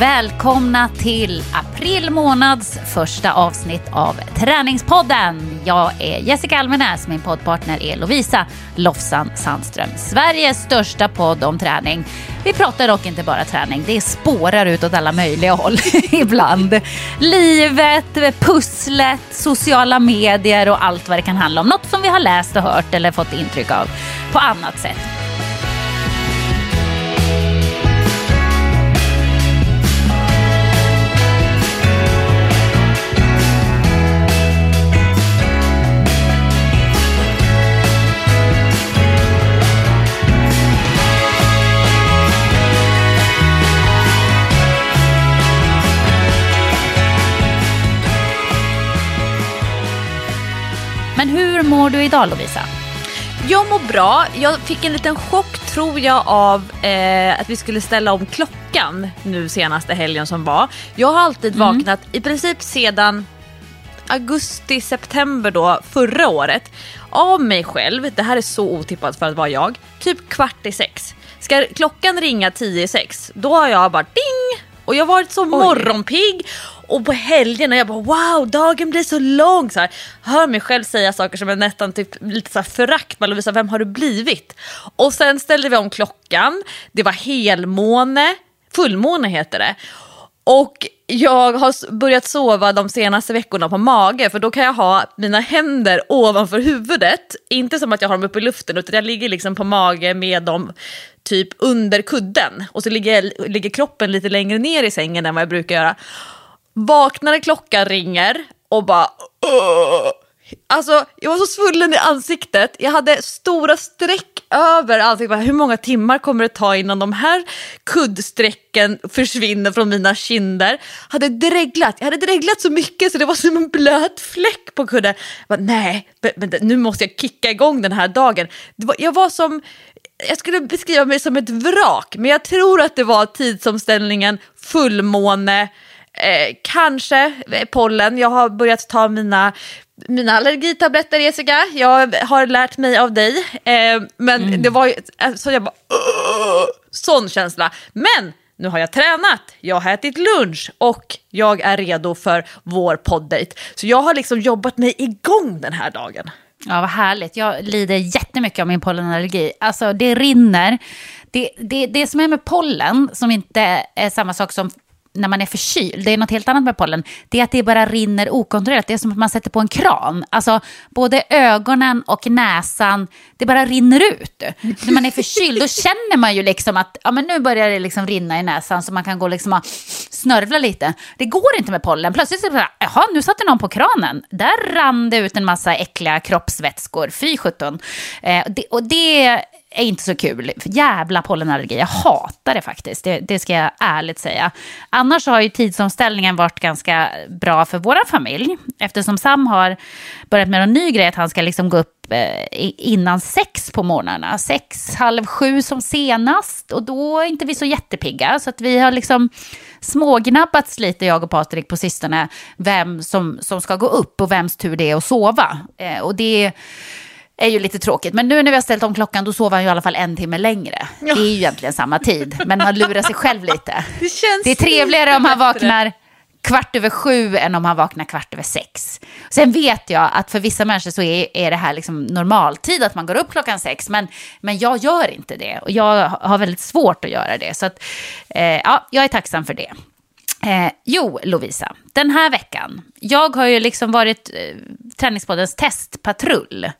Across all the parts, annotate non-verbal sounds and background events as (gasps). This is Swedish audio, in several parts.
Välkomna till april månads första avsnitt av Träningspodden. Jag är Jessica Almenäs, min poddpartner är Lovisa Lofsan Sandström. Sveriges största podd om träning. Vi pratar dock inte bara träning, det spårar ut åt alla möjliga håll (laughs) ibland. Livet, pusslet, sociala medier och allt vad det kan handla om. Något som vi har läst och hört eller fått intryck av på annat sätt. Mår du idag Lovisa? Jag mår bra. Jag fick en liten chock tror jag av eh, att vi skulle ställa om klockan nu senaste helgen som var. Jag har alltid Mm. vaknat i princip sedan augusti, september då förra året av mig själv, det här är så otippat för att vara jag, typ kvart i sex. Ska klockan ringa tio i sex, då har jag bara ding! Och jag har varit så morgonpigg och på helgerna jag bara wow, dagen blir så lång. Så här, hör mig själv säga saker som är nästan typ lite så här förakt. Man Lovisa, vem har du blivit? Och sen ställde vi om klockan, det var helmåne, fullmåne heter det. Och jag har börjat sova de senaste veckorna på mage för då kan jag ha mina händer ovanför huvudet. Inte som att jag har dem uppe i luften utan jag ligger liksom på mage med dem typ under kudden. Och så ligger, ligger kroppen lite längre ner i sängen än vad jag brukar göra. Vaknar klockan ringer och bara... "Åh!" Alltså, jag var så svullen i ansiktet. Jag hade stora streck över ansiktet. Hur många timmar kommer det ta innan de här kuddsträcken försvinner från mina kinder? Hade dreglat. Jag hade dreglat så mycket så det var som en blöt fläck på kudden. Jag bara, nej, men, men, nu måste jag kicka igång den här dagen. Det var, jag var som... Jag skulle beskriva mig som ett vrak, men jag tror att det var tidsomställningen, fullmåne, Eh, kanske eh, pollen. Jag har börjat ta mina, mina allergitabletter, Jessica. Jag har lärt mig av dig. Eh, men det var ju, alltså jag bara, sån känsla. Men nu har jag tränat, jag har ätit lunch och jag är redo för vår poddejt. Så jag har liksom jobbat mig igång den här dagen. Ja, vad härligt. Jag lider jättemycket av min pollenallergi. Alltså, det rinner. Det, det, det som är med pollen, som inte är samma sak som när man är förkyld, det är något helt annat med pollen, det är att det bara rinner okontrollerat. Det är som att man sätter på en kran. Alltså, både ögonen och näsan, det bara rinner ut. När man är förkyld, då känner man ju liksom att ja, men nu börjar det liksom rinna i näsan så man kan gå liksom och snörvla lite. Det går inte med pollen. Plötsligt så är det bara, jaha, nu satte någon på kranen. Där rann det ut en massa äckliga kroppsvätskor. Fy sjutton. Eh, det, och det är inte så kul. Jävla pollenallergi. Jag hatar det faktiskt. Det, det ska jag ärligt säga. Annars har ju tidsomställningen varit ganska bra för vår familj. Eftersom Sam har börjat med en ny grej att han ska liksom gå upp eh, innan sex på morgnarna. Sex, halv sju som senast. Och då är inte vi så jättepigga. Så att vi har liksom smågnabbats lite, jag och Patrik, på sistone. Vem som, som ska gå upp och vems tur det är att sova. Eh, och det är ju lite tråkigt. Men nu när vi har ställt om klockan, då sover han ju i alla fall en timme längre. Det är ju egentligen samma tid, men man lurar sig själv lite. (laughs) Det känns Det är trevligare om han vaknar kvart över sju än om han vaknar kvart över sex. Sen vet jag att för vissa människor så är, är det här liksom normaltid att man går upp klockan sex, men, men jag gör inte det. Och jag har väldigt svårt att göra det. Så att, eh, ja, jag är tacksam för det. Eh, jo, Lovisa, den här veckan, jag har ju liksom varit eh, Träningspoddens testpatrull.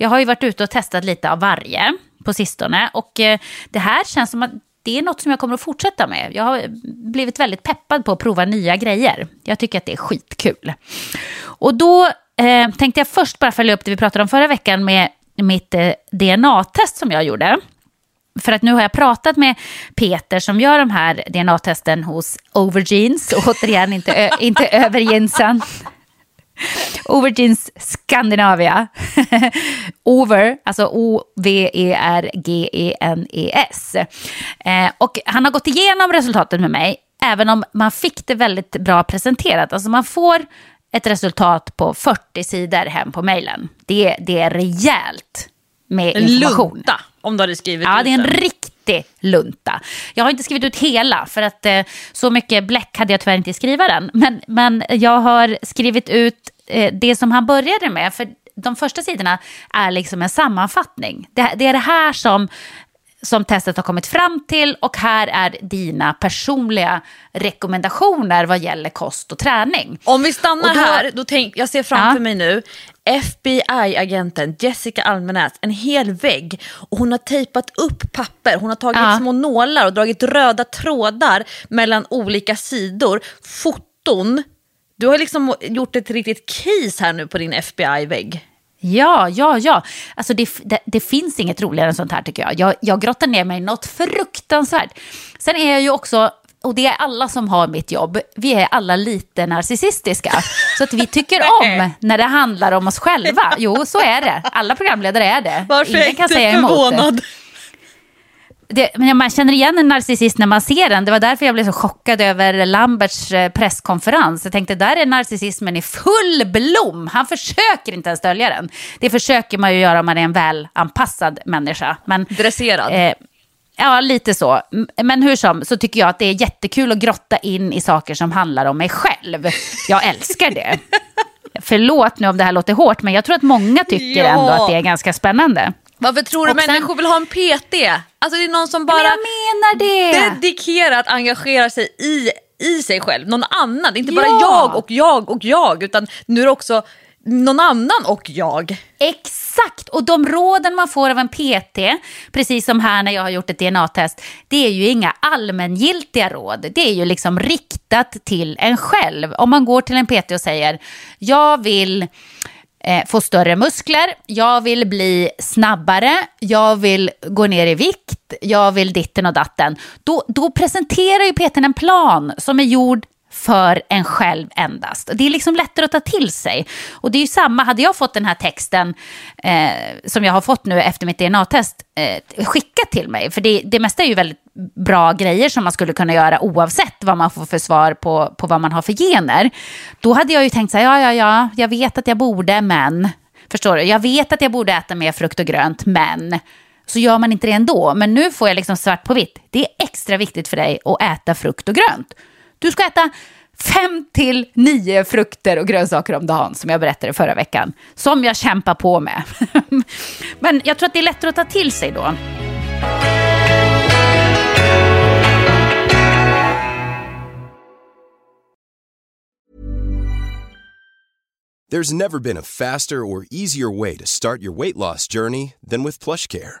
Jag har ju varit ute och testat lite av varje på sistone och eh, det här känns som att det är något som jag kommer att fortsätta med. Jag har blivit väldigt peppad på att prova nya grejer. Jag tycker att det är skitkul. Och då eh, tänkte jag först bara följa upp det vi pratade om förra veckan med mitt eh, DNA-test som jag gjorde. För att nu har jag pratat med Peter som gör de här DNA-testen hos Overgenes. (laughs) Återigen, inte, ö- inte övergensen. (laughs) Overgenes Scandinavia. (laughs) Over, alltså O-V-E-R-G-E-N-E-S. Eh, och han har gått igenom resultatet med mig, även om man fick det väldigt bra presenterat. Alltså man får ett resultat på 40 sidor hem på mejlen. Det, det är rejält med En information. lunta, om du hade skrivit Ja, det är en riktig lunta. Jag har inte skrivit ut hela, för att eh, så mycket bläck hade jag tyvärr inte i skrivaren. Men, men jag har skrivit ut eh, det som han började med. För de första sidorna är liksom en sammanfattning. Det, det är det här som som testet har kommit fram till och här är dina personliga rekommendationer vad gäller kost och träning. Om vi stannar då, här, då tänk, jag ser framför ja. mig nu FBI-agenten Jessica Almenäs, en hel vägg och hon har tejpat upp papper, hon har tagit ja. små nålar och dragit röda trådar mellan olika sidor, foton. Du har liksom gjort ett riktigt case här nu på din FBI-vägg. Ja, ja, ja. Alltså det, det, det, finns inget roligare än sånt här tycker jag. jag. Jag grottar ner mig i något fruktansvärt. Sen är jag ju också, och det är alla som har mitt jobb, vi är alla lite narcissistiska. Så att vi tycker om när det handlar om oss själva. Jo, så är det. Alla programledare är det. Varför Ingen kan säga emot förvånad? Det det, man känner igen en narcissist när man ser den. Det var därför jag blev så chockad över Lamberts eh, presskonferens. Jag tänkte, där är narcissismen i full blom. Han försöker inte ens dölja den. Det försöker man ju göra om man är en välanpassad människa. Men, Dresserad. Eh, ja, lite så. Men hur som, så tycker jag att det är jättekul att grotta in i saker som handlar om mig själv. Jag älskar det. (laughs) Förlåt nu om det här låter hårt, men jag tror att många tycker ja. ändå att det är ganska spännande. Varför tror du och människor sen... vill ha en PT? Alltså det är någon som bara men jag menar det. dedikerat engagerar sig i, i sig själv. Någon annan, inte bara ja. jag och jag och jag utan nu är det också någon annan och jag. Exakt, och de råden man får av en PT, precis som här när jag har gjort ett DNA-test, det är ju inga allmängiltiga råd. Det är ju liksom riktat till en själv. Om man går till en PT och säger, jag vill eh, få större muskler, jag vill bli snabbare, jag vill gå ner i vikt, jag vill ditten och datten. Då, då presenterar ju Peter en plan som är gjord för en själv endast. Det är liksom lättare att ta till sig. Och det är ju samma, hade jag fått den här texten eh, som jag har fått nu efter mitt DNA-test eh, skickat till mig, för det, det mesta är ju väldigt bra grejer som man skulle kunna göra oavsett vad man får för svar på, på vad man har för gener. Då hade jag ju tänkt så här, ja, ja, ja, jag vet att jag borde, men, förstår du, jag vet att jag borde äta mer frukt och grönt, men, så gör man inte det ändå. Men nu får jag liksom svart på vitt, det är extra viktigt för dig att äta frukt och grönt. Du ska äta fem till nio frukter och grönsaker om dagen, som jag berättade förra veckan. Som jag kämpar på med. (laughs) Men jag tror att det är lättare att ta till sig då. There's never been a faster or easier way to start your weight loss journey than with plush care.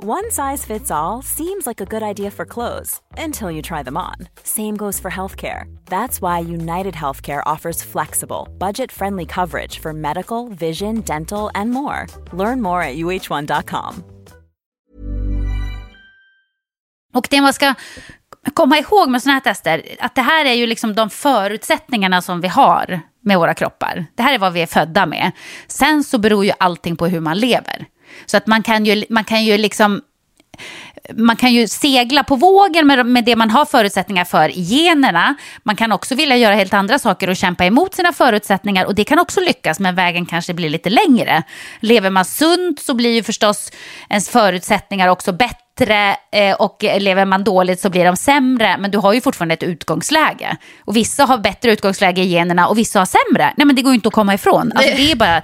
One size fits all seems like a good idea for clothes until you try them on. Same goes for healthcare. That's why United Healthcare offers flexible, budget-friendly coverage for medical, vision, dental and more. Learn more at uh1.com. Och det man ska komma ihåg med sådana här tester, att det här är ju liksom de förutsättningarna som vi har med våra kroppar. Det här är vad vi är födda med. Sen så beror ju allting på hur man lever. Så att man kan ju, man kan ju liksom man kan ju segla på vågen med, med det man har förutsättningar för i generna. Man kan också vilja göra helt andra saker och kämpa emot sina förutsättningar och det kan också lyckas men vägen kanske blir lite längre. Lever man sunt så blir ju förstås ens förutsättningar också bättre eh, och lever man dåligt så blir de sämre men du har ju fortfarande ett utgångsläge. Och vissa har bättre utgångsläge i generna och vissa har sämre. Nej men det går ju inte att komma ifrån. Alltså, det är bara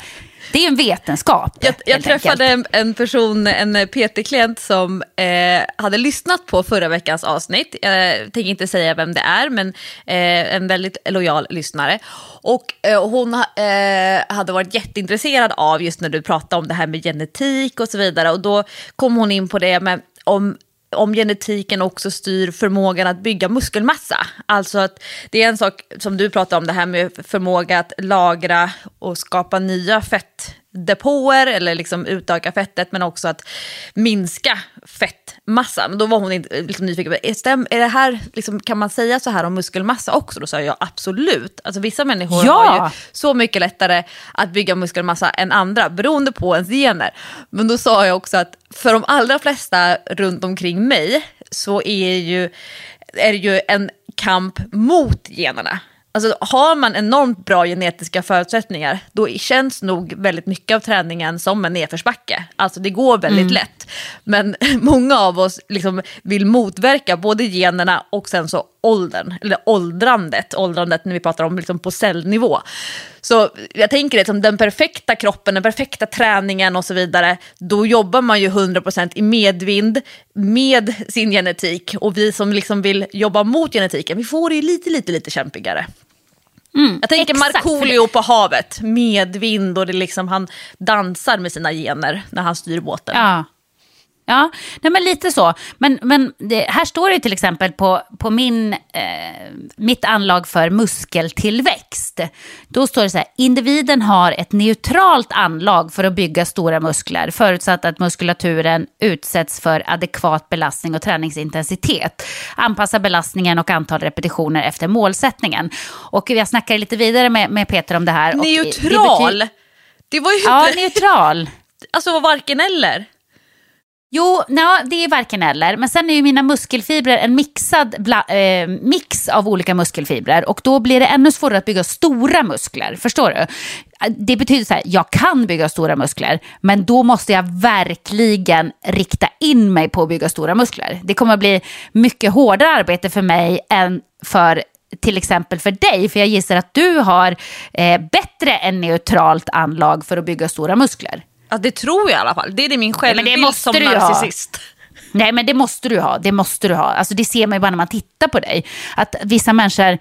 det är en vetenskap. Jag, jag träffade en, en, person, en PT-klient som eh, hade lyssnat på förra veckans avsnitt. Jag tänker inte säga vem det är, men eh, en väldigt lojal lyssnare. Och eh, hon eh, hade varit jätteintresserad av just när du pratade om det här med genetik och så vidare. Och då kom hon in på det med om om genetiken också styr förmågan att bygga muskelmassa. Alltså att det är en sak som du pratar om, det här med förmåga att lagra och skapa nya fettdepåer eller liksom utöka fettet men också att minska fett fettmassan. Då var hon inte, liksom nyfiken, är, stäm, är det här, liksom, kan man säga så här om muskelmassa också? Då sa jag absolut. Alltså, vissa människor Ja. har ju så mycket lättare att bygga muskelmassa än andra beroende på ens gener. Men då sa jag också att för de allra flesta runt omkring mig så är, ju, är det ju en kamp mot generna. Alltså har man enormt bra genetiska förutsättningar då känns nog väldigt mycket av träningen som en nedförsbacke. Alltså det går väldigt lätt. Men (laughs) många av oss liksom vill motverka både generna och sen så åldern, eller åldrandet, åldrandet när vi pratar om liksom på cellnivå. Så jag tänker liksom den perfekta kroppen, den perfekta träningen och så vidare, då jobbar man ju 100% i medvind med sin genetik och vi som liksom vill jobba mot genetiken, vi får det ju lite, lite, lite kämpigare. Jag tänker Markoolio på havet, medvind och det liksom, han dansar med sina gener när han styr båten. Ja. Ja, nej men lite så. Men, men det, här står det till exempel på, på min, eh, mitt anlag för muskeltillväxt. Då står det så här, individen har ett neutralt anlag för att bygga stora muskler, förutsatt att muskulaturen utsätts för adekvat belastning och träningsintensitet. Anpassa belastningen och antal repetitioner efter målsättningen. Och jag snackade lite vidare med, med Peter om det här. och det Neutral! betyder- Det var ju Ja, inte, neutral. (laughs) alltså varken eller. Jo, nja, det är varken eller. Men sen är ju mina muskelfibrer en mixad bla, eh, mix av olika muskelfibrer. Och då blir det ännu svårare att bygga stora muskler. Förstår du? Det betyder så här, jag kan bygga stora muskler. Men då måste jag verkligen rikta in mig på att bygga stora muskler. Det kommer att bli mycket hårdare arbete för mig än för till exempel för dig. För jag gissar att du har eh, bättre än neutralt anlag för att bygga stora muskler. Ja, det tror jag i alla fall. Det är det min men det självbild måste som du ju ha. Nej, men det måste du ha. Det måste du ha. Alltså, det ser man ju bara när man tittar på dig. Att vissa människor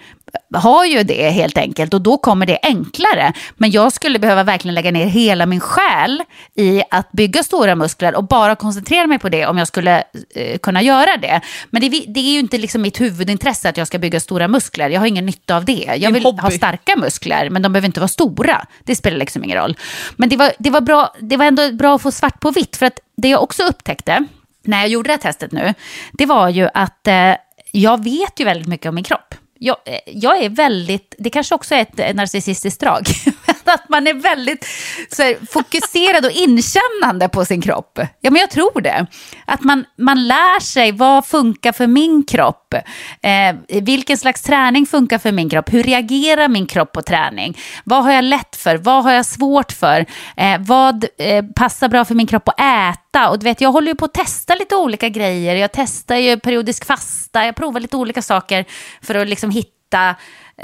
har ju det helt enkelt och då kommer det enklare. Men jag skulle behöva verkligen lägga ner hela min själ i att bygga stora muskler och bara koncentrera mig på det om jag skulle eh, kunna göra det. Men det, det är ju inte liksom mitt huvudintresse att jag ska bygga stora muskler. Jag har ingen nytta av det. Jag vill ha starka muskler, men de behöver inte vara stora. Det spelar liksom ingen roll. Men det var, det var, bra, det var ändå bra att få svart på vitt, för att det jag också upptäckte när jag gjorde det här testet nu, det var ju att eh, jag vet ju väldigt mycket om min kropp. Jag, eh, jag är väldigt, det kanske också är ett eh, narcissistiskt drag, (laughs) att man är väldigt så här, fokuserad och inkännande på sin kropp. Ja, men jag tror det. Att man, man lär sig vad funkar för min kropp. Eh, vilken slags träning funkar för min kropp? Hur reagerar min kropp på träning? Vad har jag lätt för? Vad har jag svårt för? Eh, vad eh, passar bra för min kropp att äta? Och du vet, jag håller ju på att testa lite olika grejer. Jag testar ju periodisk fasta. Jag provar lite olika saker för att liksom hitta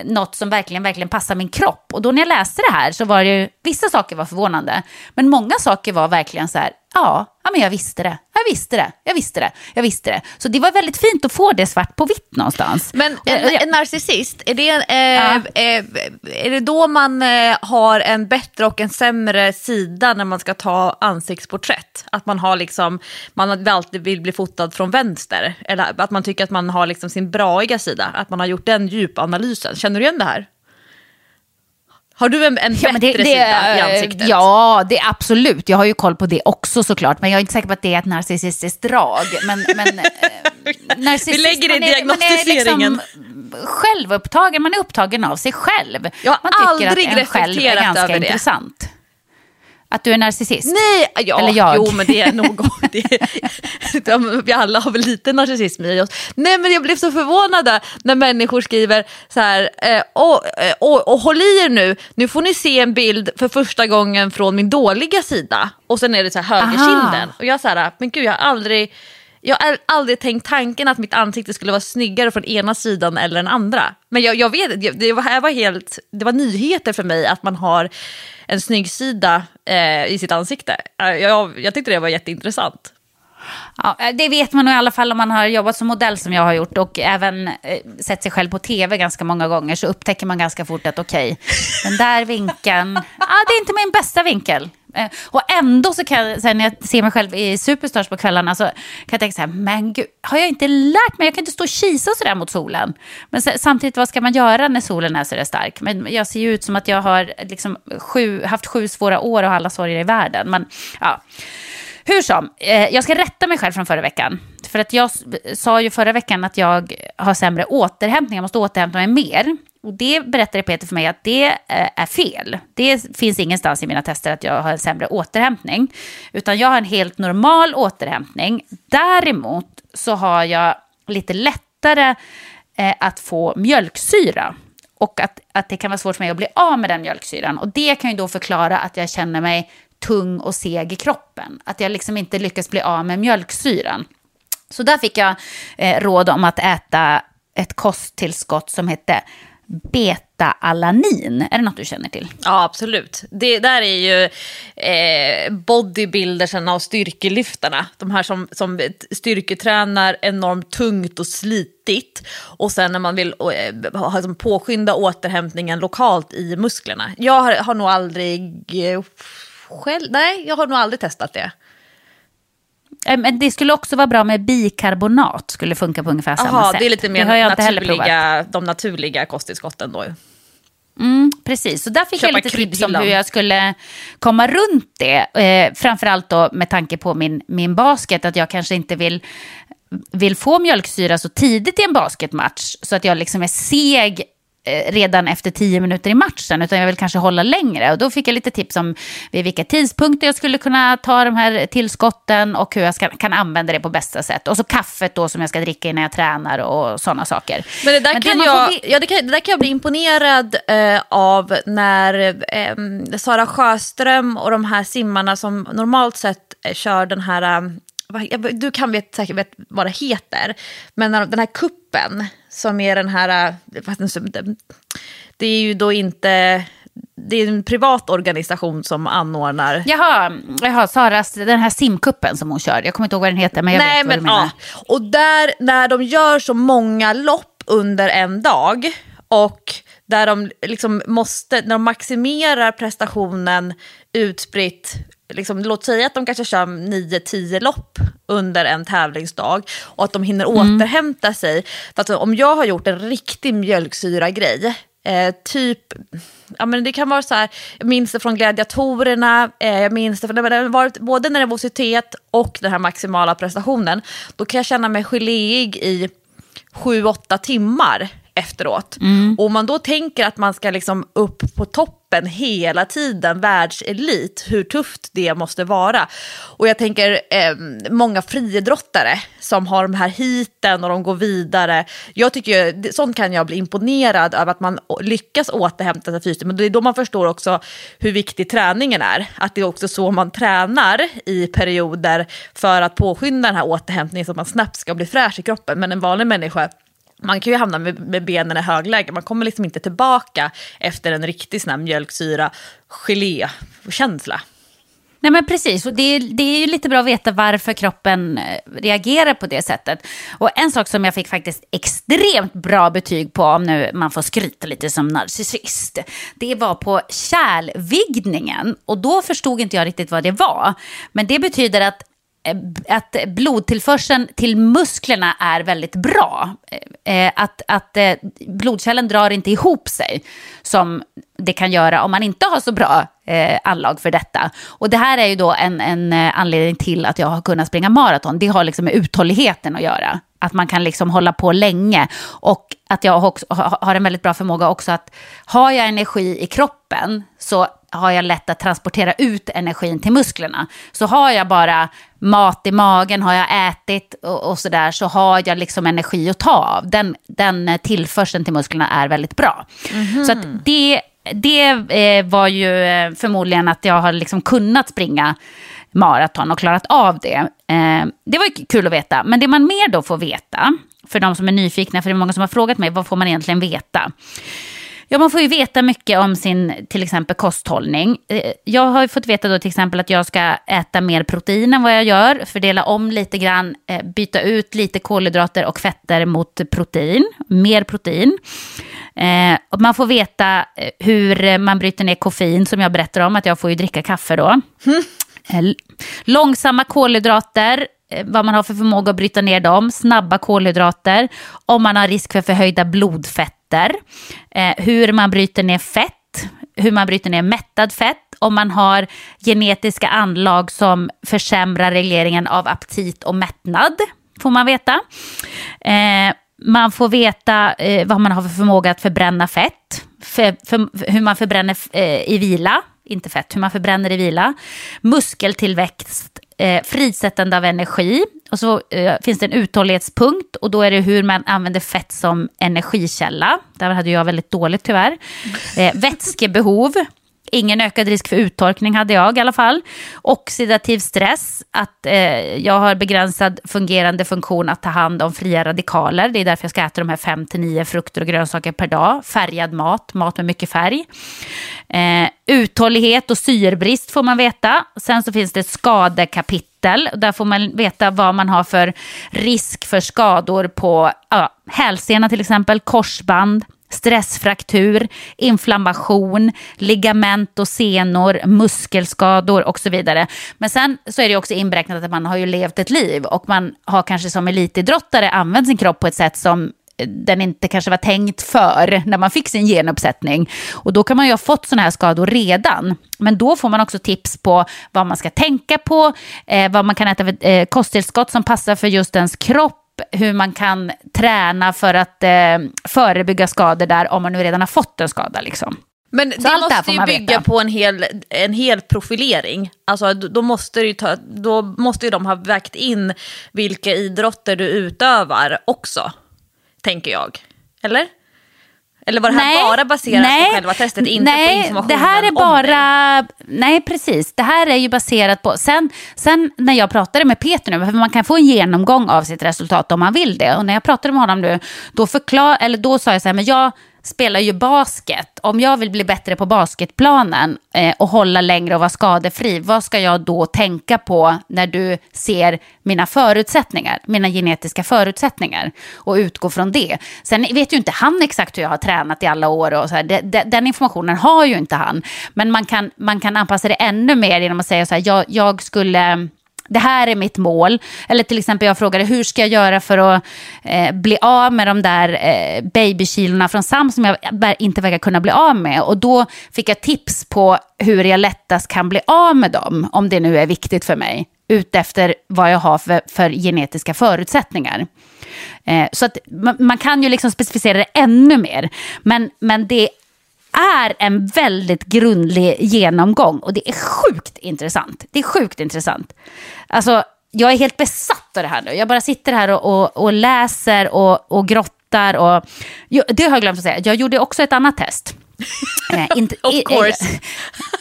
något som verkligen, verkligen passar min kropp. Och då när jag läste det här så var det ju, vissa saker var förvånande, men många saker var verkligen så här, ja, ja men jag visste det, jag visste det, jag visste det, jag visste det. Så det var väldigt fint att få det svart på vitt någonstans. Men en, en narcissist, är det, eh, Ja. eh, är det då man eh, har en bättre och en sämre sida när man ska ta ansiktsporträtt? Att man har liksom, man alltid vill bli fotad från vänster? Eller att man tycker att man har liksom sin braiga sida? Att man har gjort den djupanalysen? Känner du igen det här? Har du en, en Ja, bättre det, det, sida i ansiktet? Ja, det är absolut. Jag har ju koll på det också såklart. Men jag är inte säker på att det är ett narcissistiskt drag. Men, men, eh, (laughs) narcissist, Vi lägger det i är- man är diagnostiseringen. Liksom självupptagen, man är upptagen av sig själv. Jag har man tycker aldrig att en själv är ganska över det. intressant. Att du är narcissist? Nej, ja, Eller jag. jo men det är nog... (laughs) Det, vi alla har väl lite narcissism i oss. Nej men jag blev så förvånad när människor skriver så här, eh, och, eh, och, och håll i er nu, nu får ni se en bild för första gången från min dåliga sida. Och sen är det så här högerkinden. Och jag så här, men gud jag har aldrig... Jag har aldrig tänkt tanken att mitt ansikte skulle vara snyggare från ena sidan eller den andra. Men jag, jag vet, det var helt, det var nyheter för mig att man har en snygg sida eh, i sitt ansikte. Jag, jag tyckte det var jätteintressant. Ja, eh, det vet man nog i alla fall om man har jobbat som modell som jag har gjort och även eh, sett sig själv på tv ganska många gånger så upptäcker man ganska fort att okej, den där vinkeln, ja, det är inte min bästa vinkel. Eh, och ändå så kan jag, när jag ser mig själv i Superstars på kvällarna så kan jag tänka så här, men gud, har jag inte lärt mig? Jag kan inte stå och kisa så där mot solen. Men samtidigt, vad ska man göra när solen är så där stark? Men jag ser ju ut som att jag har liksom sju, haft sju svåra år och alla sorger i världen. Men ja, hur som, eh, jag ska rätta mig själv från förra veckan. För att jag sa ju förra veckan att jag har sämre återhämtning, jag måste återhämta mig mer. Och det berättade Peter för mig att det eh, är fel. Det finns ingenstans i mina tester att jag har en sämre återhämtning. Utan jag har en helt normal återhämtning. Däremot så har jag lite lättare eh, att få mjölksyra. Och att, att det kan vara svårt för mig att bli av med den mjölksyran. Och det kan ju då förklara att jag känner mig tung och seg i kroppen. Att jag liksom inte lyckas bli av med mjölksyran. Så där fick jag eh, råd om att äta ett kosttillskott som hette beta-alanin. Är det något du känner till? Ja, absolut. Det där är ju eh, bodybuildersarna och styrkelyftarna. De här som, som styrketränar enormt tungt och slitigt. Och sen när man vill eh, ha, liksom, påskynda återhämtningen lokalt i musklerna. Jag har, har nog aldrig eh, själv, nej, jag har nog aldrig testat det. Eh, men det skulle också vara bra med bikarbonat, skulle funka på ungefär samma Aha, sätt. det är lite mer naturliga, de naturliga kosttillskotten då. Mm, precis, så där fick Köpa jag lite tips om hur jag skulle komma runt det. Eh, framförallt då med tanke på min, min basket, att jag kanske inte vill, vill få mjölksyra så tidigt i en basketmatch. Så att jag liksom är seg redan efter tio minuter i matchen, utan jag vill kanske hålla längre. Och då fick jag lite tips om vid vilka tidpunkter jag skulle kunna ta de här tillskotten och hur jag ska, kan använda det på bästa sätt. Och så kaffet då som jag ska dricka innan jag tränar och sådana saker. Men det där, Men kan, jag, ja, det kan, det där kan jag bli imponerad eh, av när eh, Sara Sjöström och de här simmarna som normalt sett eh, kör den här eh, du kan vet, säkert vet vad det heter, men den här kuppen som är den här, det är ju då inte, det är en privat organisation som anordnar. Jaha, jaha Saras, den här simkuppen som hon kör, jag kommer inte ihåg vad den heter men jag Nej, vet vad men, du menar. Ja. Och där, när de gör så många lopp under en dag och där de liksom måste, när de maximerar prestationen utspritt liksom, låt säga att de kanske kör 9-10 lopp under en tävlingsdag och att de hinner mm. återhämta sig. För att om jag har gjort en riktig mjölksyra-grej, eh, typ, ja men det kan vara så här, jag minns det från gladiatorerna, eh, jag minns det från, det har varit både nervositet och den här maximala prestationen, då kan jag känna mig geléig i 7-8 timmar efteråt. Mm. Och om man då tänker att man ska liksom upp på toppen hela tiden, världselit, hur tufft det måste vara. Och jag tänker eh, många friidrottare som har de här hiten och de går vidare. Jag tycker, sånt kan jag bli imponerad över att man lyckas återhämta sig fysiskt. Men det är då man förstår också hur viktig träningen är. Att det är också så man tränar i perioder för att påskynda den här återhämtningen så att man snabbt ska bli fräsch i kroppen. Men en vanlig människa man kan ju hamna med, med, benen i högläge, man kommer liksom inte tillbaka efter en riktig sån här mjölksyra gelé-känsla. Nej men precis, och det är, det är ju lite bra att veta varför kroppen eh, reagerar på det sättet. Och en sak som jag fick faktiskt extremt bra betyg på, om nu man får skryta lite som narcissist, det var på kärlvigdningen. Och då förstod inte jag riktigt vad det var. Men det betyder att Eh, att blodtillförseln till musklerna är väldigt bra. Eh, eh, att, att blodkärlen drar inte ihop sig som det kan göra om man inte har så bra anlag för detta. Och det här är ju då en, en anledning till att jag har kunnat springa maraton. Det har liksom med uthålligheten att göra. Att man kan liksom hålla på länge. Och att jag också har en väldigt bra förmåga också att har jag energi i kroppen så har jag lätt att transportera ut energin till musklerna. Så har jag bara mat i magen, har jag ätit och, och sådär, så har jag liksom energi att ta av. Den, den tillförseln till musklerna är väldigt bra. Mm -hmm. Så att det, det eh, var ju eh, förmodligen att jag har liksom kunnat springa maraton och klarat av det. Eh, det var kul att veta. Men det man mer då får veta, för de som är nyfikna, för det är många som har frågat mig, vad får man egentligen veta? Ja, man får ju veta mycket om sin till exempel kosthållning. Eh, jag har ju fått veta då till exempel att jag ska äta mer protein än vad jag gör, fördela om lite grann, eh, byta ut lite kolhydrater och fetter mot protein, mer protein. Eh, och man får veta hur man bryter ner koffein, som jag berättar om, att jag får ju dricka kaffe då. Mm. Eh, långsamma kolhydrater, eh, vad man har för förmåga att bryta ner dem, snabba kolhydrater, om man har risk för förhöjda blodfetter, eh, hur man bryter ner fett, hur man bryter ner mättad fett, om man har genetiska anlag som försämrar regleringen av aptit och mättnad, får man veta. Eh, man får veta eh, vad man har för förmåga att förbränna fett, för, för, hur man förbränner eh, i vila, inte fett, hur man förbränner i vila, muskeltillväxt, eh, frisättande av energi. Och så eh, finns det en uthållighetspunkt och då är det hur man använder fett som energikälla. Där hade jag väldigt dåligt tyvärr. Eh, vätskebehov. Ingen ökad risk för uttorkning hade jag i alla fall. Oxidativ stress, att eh, jag har begränsad fungerande funktion att ta hand om fria radikaler. Det är därför jag ska äta de här 5-9 frukter och grönsaker per dag. Färgad mat, mat med mycket färg. Eh, uthållighet och syrbrist får man veta. Sen så finns det skadekapitel. Där får man veta vad man har för risk för skador på ja, hälsena till exempel, korsband, stressfraktur, inflammation, ligament och senor, muskelskador och så vidare. Men sen så är det också inberäknat att man har ju levt ett liv och man har kanske som elitidrottare använt sin kropp på ett sätt som eh, den inte kanske var tänkt för när man fick sin genuppsättning. Och då kan man ju ha fått sådana här skador redan. Men då får man också tips på vad man ska tänka på, eh, vad man kan äta för eh, kosttillskott som passar för just ens kropp hur man kan träna för att eh, förebygga skador där om man nu redan har fått en skada. Liksom. Men det måste ju bygga veta. på en hel, en hel profilering. Alltså, då, måste ju ta, då måste ju de ha vägt in vilka idrotter du utövar också, tänker jag. Eller? Eller var det här nej, bara baserat nej, på själva testet, inte nej, på informationen det här är bara, Nej, precis. Det här är ju baserat på... Sen, sen när jag pratade med Peter nu, för man kan få en genomgång av sitt resultat om man vill det. Och när jag pratade med honom nu, då, förklar, eller då sa jag så här, men jag spelar ju basket. Om jag vill bli bättre på basketplanen eh, och hålla längre och vara skadefri, vad ska jag då tänka på när du ser mina förutsättningar, mina genetiska förutsättningar och utgå från det. Sen vet ju inte han exakt hur jag har tränat i alla år och så här, De, de, den informationen har ju inte han. Men man kan, man kan anpassa det ännu mer genom att säga så här, jag, jag skulle det här är mitt mål. Eller till exempel jag frågade hur ska jag göra för att eh, bli av med de där eh, babykilorna från Sam som jag inte verkar kunna bli av med. Och då fick jag tips på hur jag lättast kan bli av med dem, om det nu är viktigt för mig, utefter vad jag har för, för genetiska förutsättningar. Eh, så att man, man, kan ju liksom specificera det ännu mer. Men, men det är en väldigt grundlig genomgång och det är sjukt intressant. Det är sjukt intressant. Alltså, jag är helt besatt av det här nu. Jag bara sitter här och, och, och läser och, och grottar. Och, det har jag glömt att säga. Jag gjorde också ett annat test. (laughs) eh, inte, of course. (laughs)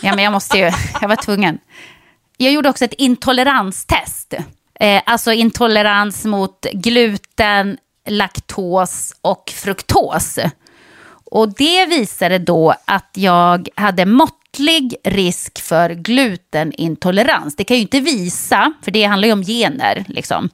Ja, men jag måste ju. Jag var tvungen. Jag gjorde också ett intoleranstest. Eh, alltså intolerans mot gluten, laktos och fruktos. Och det visade då att jag hade mått måttlig risk för glutenintolerans. Det kan ju inte visa, för det handlar ju om gener. Liksom.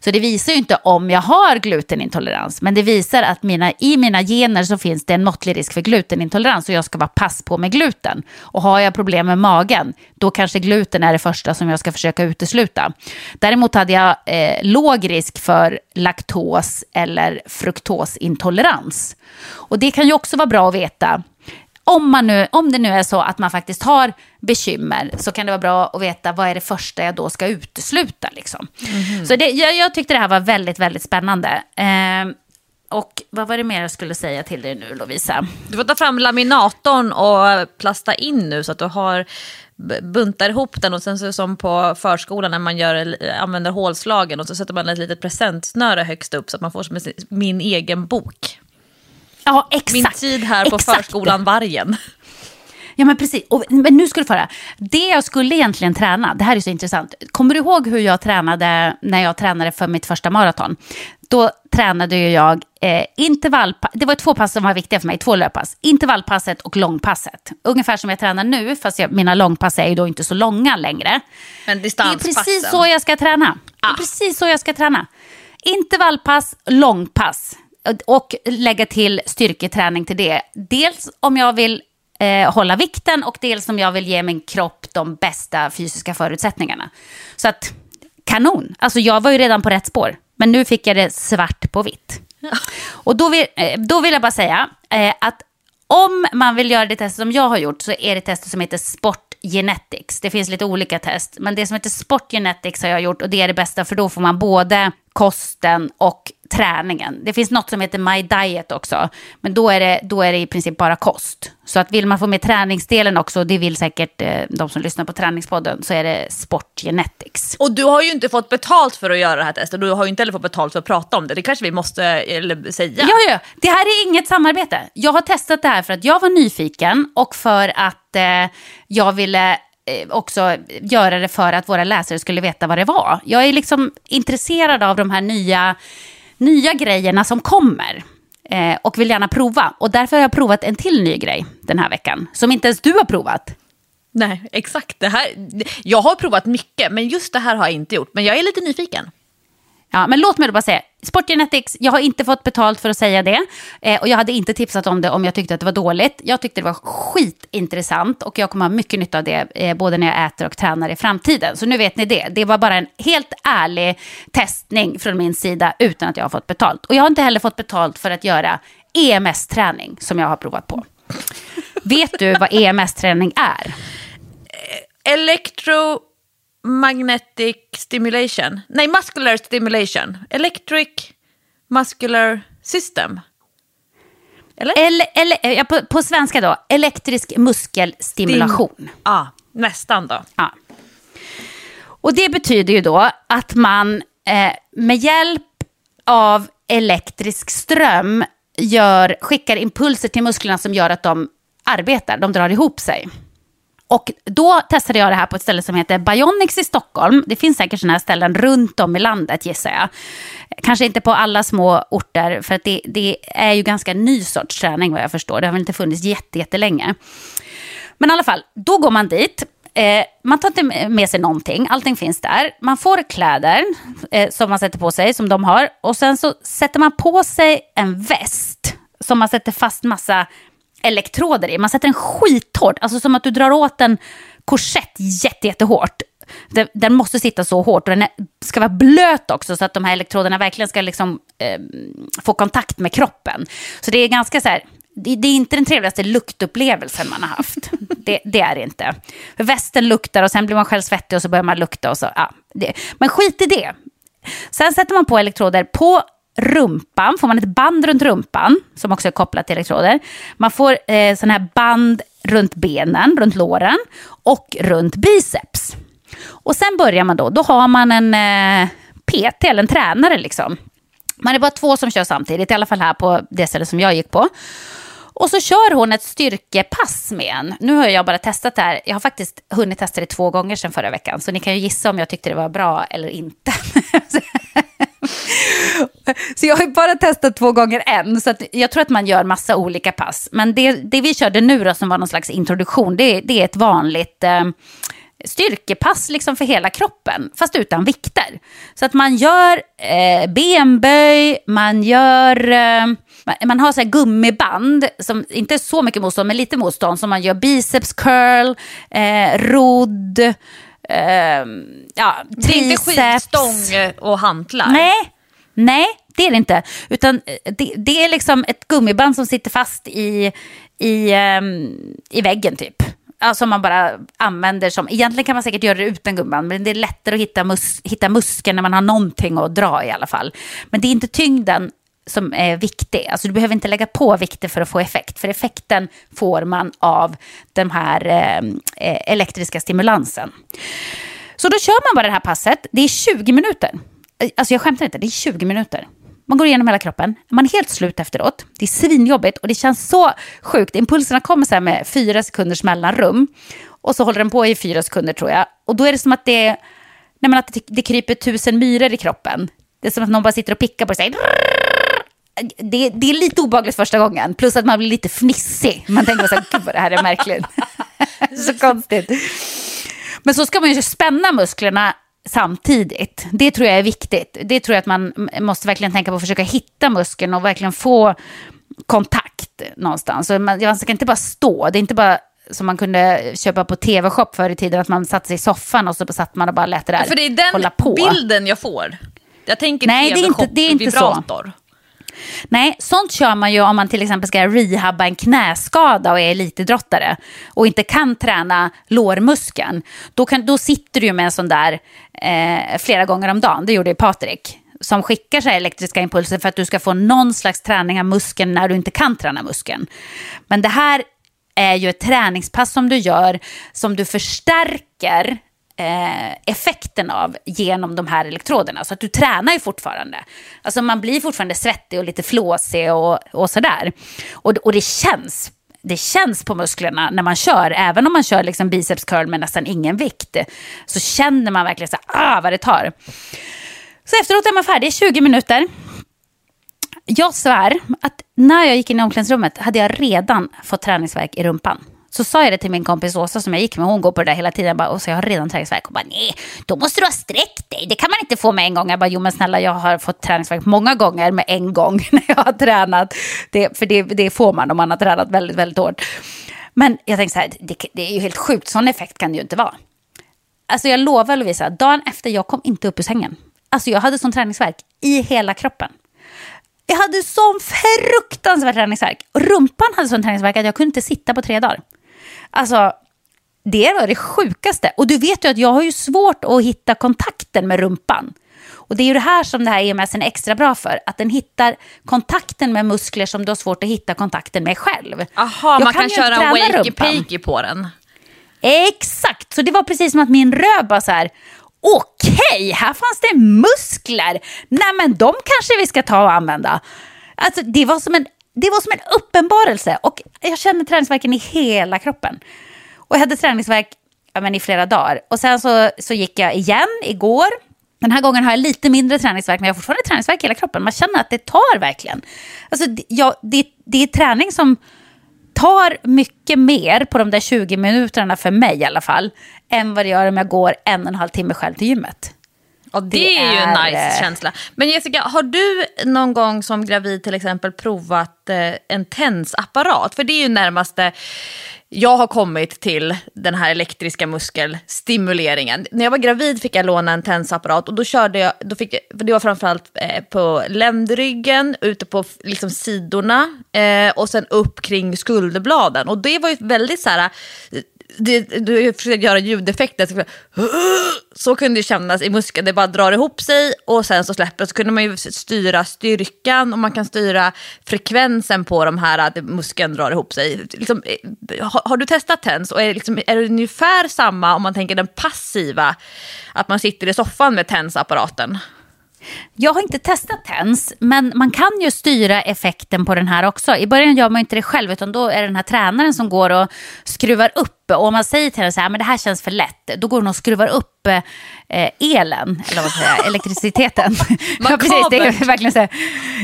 Så det visar ju inte om jag har glutenintolerans, men det visar att mina, i mina gener så finns det en måttlig risk för glutenintolerans och jag ska vara pass på med gluten. Och har jag problem med magen, då kanske gluten är det första som jag ska försöka utesluta. Däremot hade jag eh, låg risk för laktos eller fruktosintolerans. Och det kan ju också vara bra att veta om, man nu, om det nu är så att man faktiskt har bekymmer så kan det vara bra att veta vad är det första jag då ska utesluta. Liksom. Mm. Så det, jag, jag, tyckte det här var väldigt, väldigt spännande. Eh, och vad var det mer jag skulle säga till dig nu Lovisa? Du får ta fram laminatorn och plasta in nu så att du har buntar ihop den och sen så som på förskolan när man gör, använder hålslagen och så sätter man ett litet presentsnöre högst upp så att man får som min egen bok. Ja, exakt. Min tid här på exakt. förskolan Vargen. Ja, men precis. Och, men nu ska du få höra. Det jag skulle egentligen träna, det här är så intressant. Kommer du ihåg hur jag tränade när jag tränade för mitt första maraton? då tränade jag eh, intervallpass. Det var två pass som var viktiga för mig, två löppass. Intervallpasset och långpasset. Ungefär som jag tränar nu, fast jag, mina långpass är ju då inte så långa längre. Men Det är distanspassen. precis så jag ska träna. Det är Ah. precis så jag ska träna. Intervallpass, långpass och lägga till styrketräning till det. Dels om jag vill eh, hålla vikten och dels om jag vill ge min kropp de bästa fysiska förutsättningarna. Så att kanon. Alltså jag var ju redan på rätt spår, men nu fick jag det svart på vitt. (laughs) Och då vill, eh, då vill jag bara säga eh, att om man vill göra det test som jag har gjort så är det testet som heter Sport Genetics. Det finns lite olika test, men det som heter Sport Genetics har jag gjort och det är det bästa för då får man både kosten och träningen. Det finns något som heter My Diet också, men då är det, då är det i princip bara kost. Så att vill man få med träningsdelen också, det vill säkert eh, de som lyssnar på träningspodden, så är det Sport Genetics. Och du har ju inte fått betalt för att göra det här testet. Du har ju inte heller fått betalt för att prata om det. Det kanske vi måste eller, säga. Ja, ja, det här är inget samarbete. Jag har testat det här för att jag var nyfiken och för att eh, jag ville Eh, också göra det för att våra läsare skulle veta vad det var. Jag är liksom intresserad av de här nya, nya grejerna som kommer eh, och vill gärna prova. Och därför har jag provat en till ny grej den här veckan som inte ens du har provat. Nej, exakt. Det här, jag har provat mycket, men just det här har jag inte gjort. Men jag är lite nyfiken. Ja, men låt mig då bara säga, SportGenetics, jag har inte fått betalt för att säga det. Eh, och jag hade inte tipsat om det om jag tyckte att det var dåligt. Jag tyckte det var skitintressant och jag kommer ha mycket nytta av det, eh, både när jag äter och tränar i framtiden. Så nu vet ni det. Det var bara en helt ärlig testning från min sida utan att jag har fått betalt. Och jag har inte heller fått betalt för att göra EMS-träning som jag har provat på. vet du vad EMS-träning är? Eh, Electro... Electromagnetic stimulation. Nej, muscular stimulation. Electric muscular system. Eller? Eller, eller, ja, på, på svenska då, elektrisk muskelstimulation. Ja, nästan då. Ja. Och det betyder ju då att man eh, med hjälp av elektrisk ström gör, skickar impulser till musklerna som gör att de arbetar, de drar ihop sig. Och då testade jag det här på ett ställe som heter Bionics i Stockholm. Det finns säkert sådana här ställen runt om i landet gissar jag. Kanske inte på alla små orter, för att det, det är ju ganska ny sorts träning vad jag förstår. Det har väl inte funnits jättelänge. Men i alla fall, då går man dit. Eh, man tar inte med sig någonting, allting finns där. Man får kläder eh, som man sätter på sig, som de har. Och sen så sätter man på sig en väst som man sätter fast massa elektroder i. Man sätter den skithårt, alltså som att du drar åt en korsett jätte, jättehårt. Den, den måste sitta så hårt och den ska vara blöt också så att de här elektroderna verkligen ska liksom, eh, få kontakt med kroppen. Så det är ganska så här, det, det är inte den trevligaste luktupplevelsen man har haft. (laughs) Det, det är det inte. För västen luktar och sen blir man själv svettig och så börjar man lukta och så, ja. Det. Men skit i det. Sen sätter man på elektroder på rumpan, får man ett band runt rumpan som också är kopplat till elektroder. Man får eh, sådana här band runt benen, runt låren och runt biceps. Och sen börjar man då, då har man en eh, PT eller en tränare liksom. Man är bara två som kör samtidigt, i alla fall här på det stället som jag gick på. Och så kör hon ett styrkepass med en. Nu har jag bara testat det här. Jag har faktiskt hunnit testa det två gånger sedan förra veckan. Så ni kan ju gissa om jag tyckte det var bra eller inte. (laughs) (laughs) Så jag har bara testat två gånger än, så att jag tror att man gör massa olika pass. Men det, det vi körde nu då, som var någon slags introduktion, det, det är ett vanligt eh, styrkepass liksom för hela kroppen, fast utan vikter. Så att man gör eh, benböj, man gör... Eh, man har så gummiband, som inte är så mycket motstånd, men lite motstånd, som man gör biceps curl, eh, rodd, eh, ja, Det är inte triceps. skitstång och hantlar. Nej, nej, det är det inte. Utan eh, det, det är liksom ett gummiband som sitter fast i, i, um, i väggen typ. Alltså man bara använder som, egentligen kan man säkert göra det utan gummiband, men det är lättare att hitta, mus, hitta muskeln när man har någonting att dra i alla fall. Men det är inte tyngden som är viktig. Alltså du behöver inte lägga på vikter för att få effekt, för effekten får man av den här ehm, eh, elektriska stimulansen. Så då kör man bara det här passet, det är 20 minuter. Alltså jag skämtar inte, det är 20 minuter. Man går igenom hela kroppen, man är helt slut efteråt. Det är svinjobbigt och det känns så sjukt. Impulserna kommer så här med fyra sekunders mellanrum. Och så håller den på i fyra sekunder tror jag. Och då är det som att det, nej men att det, det kryper tusen myror i kroppen. Det är som att någon bara sitter och pickar på sig. Det, det är lite obagligt första gången, plus att man blir lite fnissig. Man tänker så här, gud vad det här är märkligt. (laughs) så konstigt. Men så ska man ju spänna musklerna samtidigt. Det tror jag är viktigt. Det tror jag att man måste verkligen tänka på att försöka hitta muskeln och verkligen få kontakt någonstans. man, man ska inte bara stå, det är inte bara som man kunde köpa på tv-shop förr i tiden, att man satte sig i soffan och så satt man och bara lät det där För det är den hålla på. bilden jag får. Jag tänker Nej, det är inte, det är inte så. Nej, sånt kör man ju om man till exempel ska rehabba en knäskada och är elitidrottare och inte kan träna lårmuskeln. Då, kan, då sitter du ju med en sån där eh, flera gånger om dagen. Det gjorde ju Patrik som skickar så elektriska impulser för att du ska få någon slags träning av muskeln när du inte kan träna muskeln. Men det här är ju ett träningspass som du gör som du förstärker Eh, effekten av genom de här elektroderna. Så att du tränar ju fortfarande. Alltså man blir fortfarande svettig och lite flåsig och, och sådär. Och, och det känns det känns på musklerna när man kör, även om man kör liksom biceps curl med nästan ingen vikt, så känner man verkligen så ah, vad det tar. Så efteråt är man färdig, 20 minuter. Jag svär att när jag gick in i omklädningsrummet hade jag redan fått träningsverk i rumpan. Så sa jag det till min kompis Åsa som jag gick med, hon går på det där hela tiden. Jag bara, Åsa jag har redan träningsvärk. Hon bara, nej, då måste du ha sträckt dig. Det kan man inte få med en gång. Jag bara, jo men snälla jag har fått träningsvärk många gånger med en gång (laughs) när jag har tränat. Det, för det, det får man om man har tränat väldigt, väldigt hårt. Men jag tänkte så här, det, det är ju helt sjukt, sån effekt kan det ju inte vara. Alltså jag lovar Lovisa, dagen efter jag kom inte upp ur sängen. Alltså jag hade sån träningsvärk i hela kroppen. Jag hade sån fruktansvärd träningsvärk. Rumpan hade sån träningsvärk att jag kunde inte sitta på tre dagar. Alltså, det var det sjukaste. Och du vet ju att jag har ju svårt att hitta kontakten med rumpan. Och det är ju det här som det här EMS är extra bra för. Att den hittar kontakten med muskler som du har svårt att hitta kontakten med själv. Jaha, man kan, kan köra wakey-pakey på den. Exakt, så det var precis som att min röv var så här, okej, okay, här fanns det muskler. Nej men de kanske vi ska ta och använda. Alltså det var som en, det var som en uppenbarelse och jag kände träningsverken i hela kroppen. Och jag hade träningsverk ja, men i flera dagar. Och sen så, så gick jag igen igår. Den här gången har jag lite mindre träningsverk, men jag har fortfarande träningsverk i hela kroppen. Man känner att det tar verkligen. Alltså, ja, det, det är träning som tar mycket mer på de där 20 minuterna för mig i alla fall, än vad det gör om jag går en och en halv timme själv till gymmet. Ja, det, det är ju en nice eh, känsla. Men Jessica, har du någon gång som gravid till exempel provat eh, en tensapparat? För det är ju närmaste jag har kommit till den här elektriska muskelstimuleringen. När jag var gravid fick jag låna en tensapparat och då körde jag, då fick jag, det var framförallt eh, på ländryggen, ute på liksom, sidorna och sen upp kring skulderbladen. Och det var ju väldigt så här, det, du försöker göra ljudeffekter. Så kunde det kännas i muskeln, det bara drar ihop sig och sen så släpper Så kunde man ju styra styrkan och man kan styra frekvensen på de här, att muskeln drar ihop sig. Liksom, eh, har, har, du testat TENS och är, liksom, är det ungefär samma om man tänker den passiva, att man sitter i soffan med TENS-apparaten? Jag har inte testat TENS, men man kan ju styra effekten på den här också. I början gör man inte det själv, utan då är det den här tränaren som går och skruvar upp. Och om man säger till henne så här, men det här känns för lätt, då går hon och skruvar upp eh, elen, eller vad ska jag elektriciteten. (laughs) ja, precis, det är verkligen så här,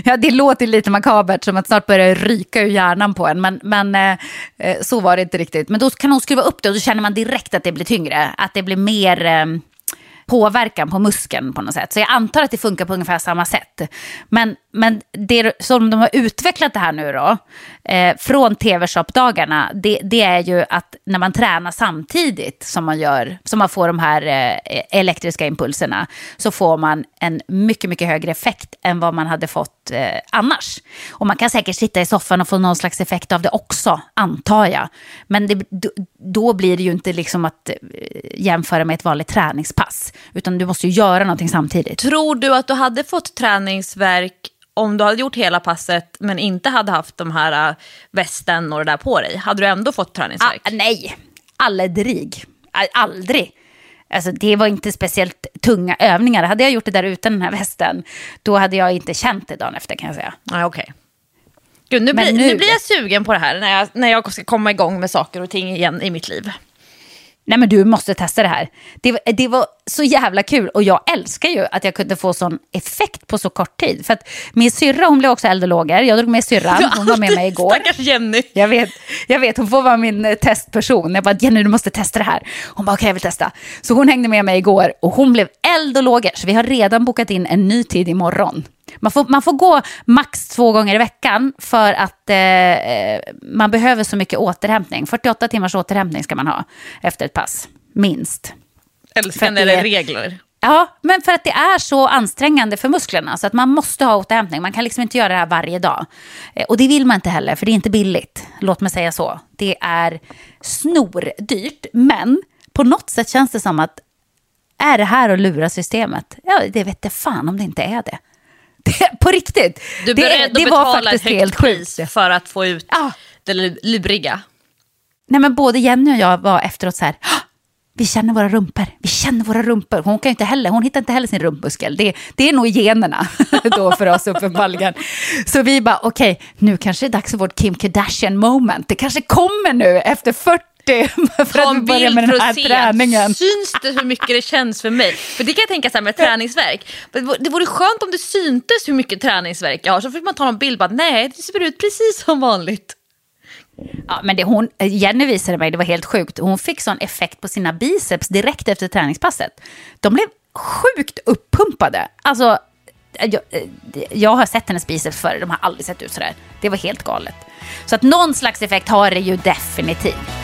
ja, det låter lite makabert, som att snart börjar ryka ur hjärnan på en, men, men eh, eh, så var det inte riktigt. Men då kan hon skruva upp det och då känner man direkt att det blir tyngre, att det blir mer... Eh, påverkan på muskeln på något sätt. Så jag antar att det funkar på ungefär samma sätt. Men, men det som de har utvecklat det här nu då, eh, från tv-shop-dagarna, det, det, är ju att när man tränar samtidigt som man, gör, som man får de här eh, elektriska impulserna, så får man en mycket, mycket högre effekt än vad man hade fått eh, annars. Och man kan säkert sitta i soffan och få någon slags effekt av det också, antar jag. Men det, då blir det ju inte liksom att eh, jämföra med ett vanligt träningspass, utan du måste ju göra någonting samtidigt. Tror du att du hade fått träningsverk om du hade gjort hela passet men inte hade haft de här uh, västen och det där på dig, hade du ändå fått träningsvärk? Ah, nej, aldrig. Aldrig. Alltså, det var inte speciellt tunga övningar. Hade jag gjort det där utan den här västen, då hade jag inte känt det dagen efter kan jag säga. Ah, okay. Gud, nu, blir, nu... nu blir jag sugen på det här när jag, när jag ska komma igång med saker och ting igen i mitt liv. Nej men du måste testa det här. Det, det var så jävla kul och jag älskar ju att jag kunde få sån effekt på så kort tid. För att min syrra hon blev också eld och lågor. Jag drog med syrran, hon var med mig igår. Stackars Jenny. Jag vet, jag vet, hon får vara min eh, testperson. Jag bara, Jenny du måste testa det här. Hon bara, okej okay, jag vill testa. Så hon hängde med mig igår och hon blev eld och lågor. Så vi har redan bokat in en ny tid imorgon. Man får, man får gå max två gånger i veckan för att eh, eh man behöver så mycket återhämtning. 48 timmars återhämtning ska man ha efter ett pass, minst. Älskar när det är regler. Ja, men för att det är så ansträngande för musklerna så att man måste ha återhämtning. Man kan liksom inte göra det här varje dag. Eh, och det vill man inte heller, för det är inte billigt. Låt mig säga så. Det är snordyrt, men på något sätt känns det som att är det här att lura systemet? Ja, det vet jag fan om det inte är det. (laughs) det på riktigt. Du är beredd det, det att betala ett högt pris för att få ut ja. det luriga? Nej, men både Jenny och jag var efteråt så här, vi känner våra rumpor, vi känner våra rumpor. Hon kan inte heller, hon hittar inte heller sin rumpmuskel. Det, det är nog generna (laughs) då för oss uppenbarligen. Så vi bara, okej, okay, nu kanske det är dags för vårt Kim Kardashian moment. Det kanske kommer nu efter 40 (laughs) för att vi börjar med den här träningen. Syns det hur mycket det känns för mig? För det kan jag tänka så här med träningsverk. Det vore skönt om det syntes hur mycket träningsverk jag har. Så fick man ta en bild bara, nej det ser ut precis som vanligt. Ja, men det hon, eh, Jenny visade mig, det var helt sjukt. Hon fick sån effekt på sina biceps direkt efter träningspasset. De blev sjukt uppumpade. Alltså, eh, jag, eh, jag har sett hennes biceps förr, de har aldrig sett ut sådär. Det var helt galet. Så att någon slags effekt har det ju definitivt.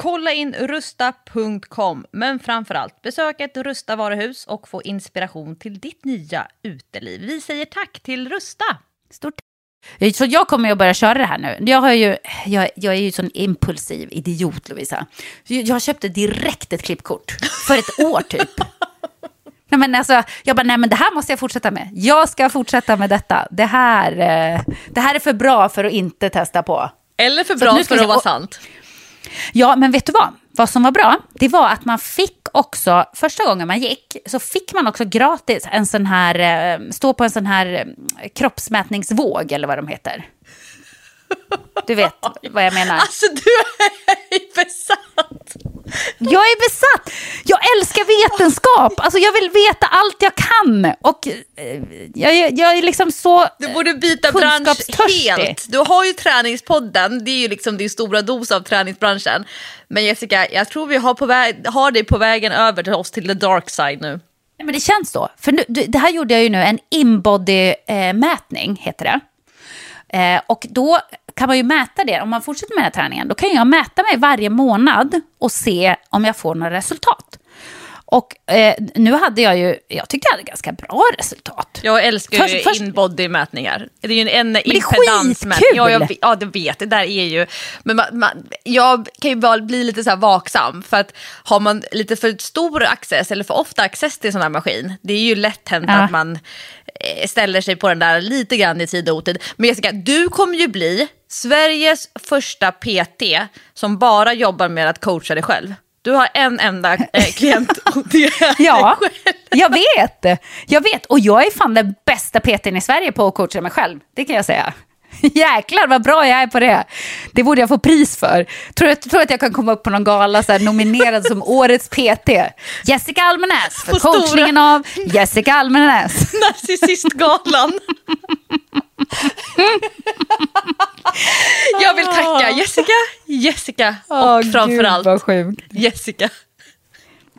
Kolla in rusta.com, men framförallt besök ett Rusta varuhus och få inspiration till ditt nya uteliv. Vi säger tack till Rusta! Stort så jag kommer att börja köra det här nu. Jag, har ju, jag, jag är ju sån impulsiv idiot, Lovisa. Jag köpte direkt ett klippkort för ett år typ. (laughs) Nej, men alltså, jag bara, nej men det här måste jag fortsätta med. Jag ska fortsätta med detta. Det här, eh, det här är för bra för att inte testa på. Eller för bra för att vara och- sant. Ja, men vet du vad? Vad som var bra, det var att man fick också, första gången man gick, så fick man också gratis en sån här, eh, stå på en sån här eh, kroppsmätningsvåg, eller vad de heter. Du vet vad jag menar. Alltså du är (laughs) besatt! Jag är besatt! Jag älskar vetenskap! Alltså jag vill veta allt jag kan. Och eh, jag, jag är liksom så Du borde byta bransch helt. Du har ju träningspodden, det är ju liksom din stora dos av träningsbranschen. Men Jessica, jag tror vi har, på väg, har dig på vägen över till oss till the dark side nu. Nej, men det känns så. För nu, det här gjorde jag ju nu, en inbody-mätning heter det. Eh, och då kan man ju mäta det, om man fortsätter med den här träningen, då kan jag mäta mig varje månad och se om jag får några resultat. Och eh, nu hade jag ju, jag tyckte jag hade ganska bra resultat. Jag älskar ju Först- först- inbody-mätningar. Det är ju en, en impedansmätning. Ja, jag, ja, det vet. Det där är ju... Men man, man, jag kan ju bara bli lite så här vaksam. För att har man lite för stor access eller för ofta access till sån här maskin, det är ju lätt hänt Ja. att man eh, ställer sig på den där lite grann i tid och otid. Men Jessica, du kommer ju bli Sveriges första PT som bara jobbar med att coacha dig själv. Du har en enda eh, klient och det är Ja, själv. jag vet. Jag vet. Och jag är fan den bästa PTn i Sverige på att coacha mig själv. Det kan jag säga. (laughs) Jäklar vad bra jag är på det. Det borde jag få pris för. Tror du tror att jag kan komma upp på någon gala så här, nominerad som (laughs) årets PT? Jessica Almenäs för På stora- coachningen av Jessica Almenäs. (laughs) Narcissistgalan. Jag vill tacka Jessica, Jessica och framförallt sjukt. Jessica.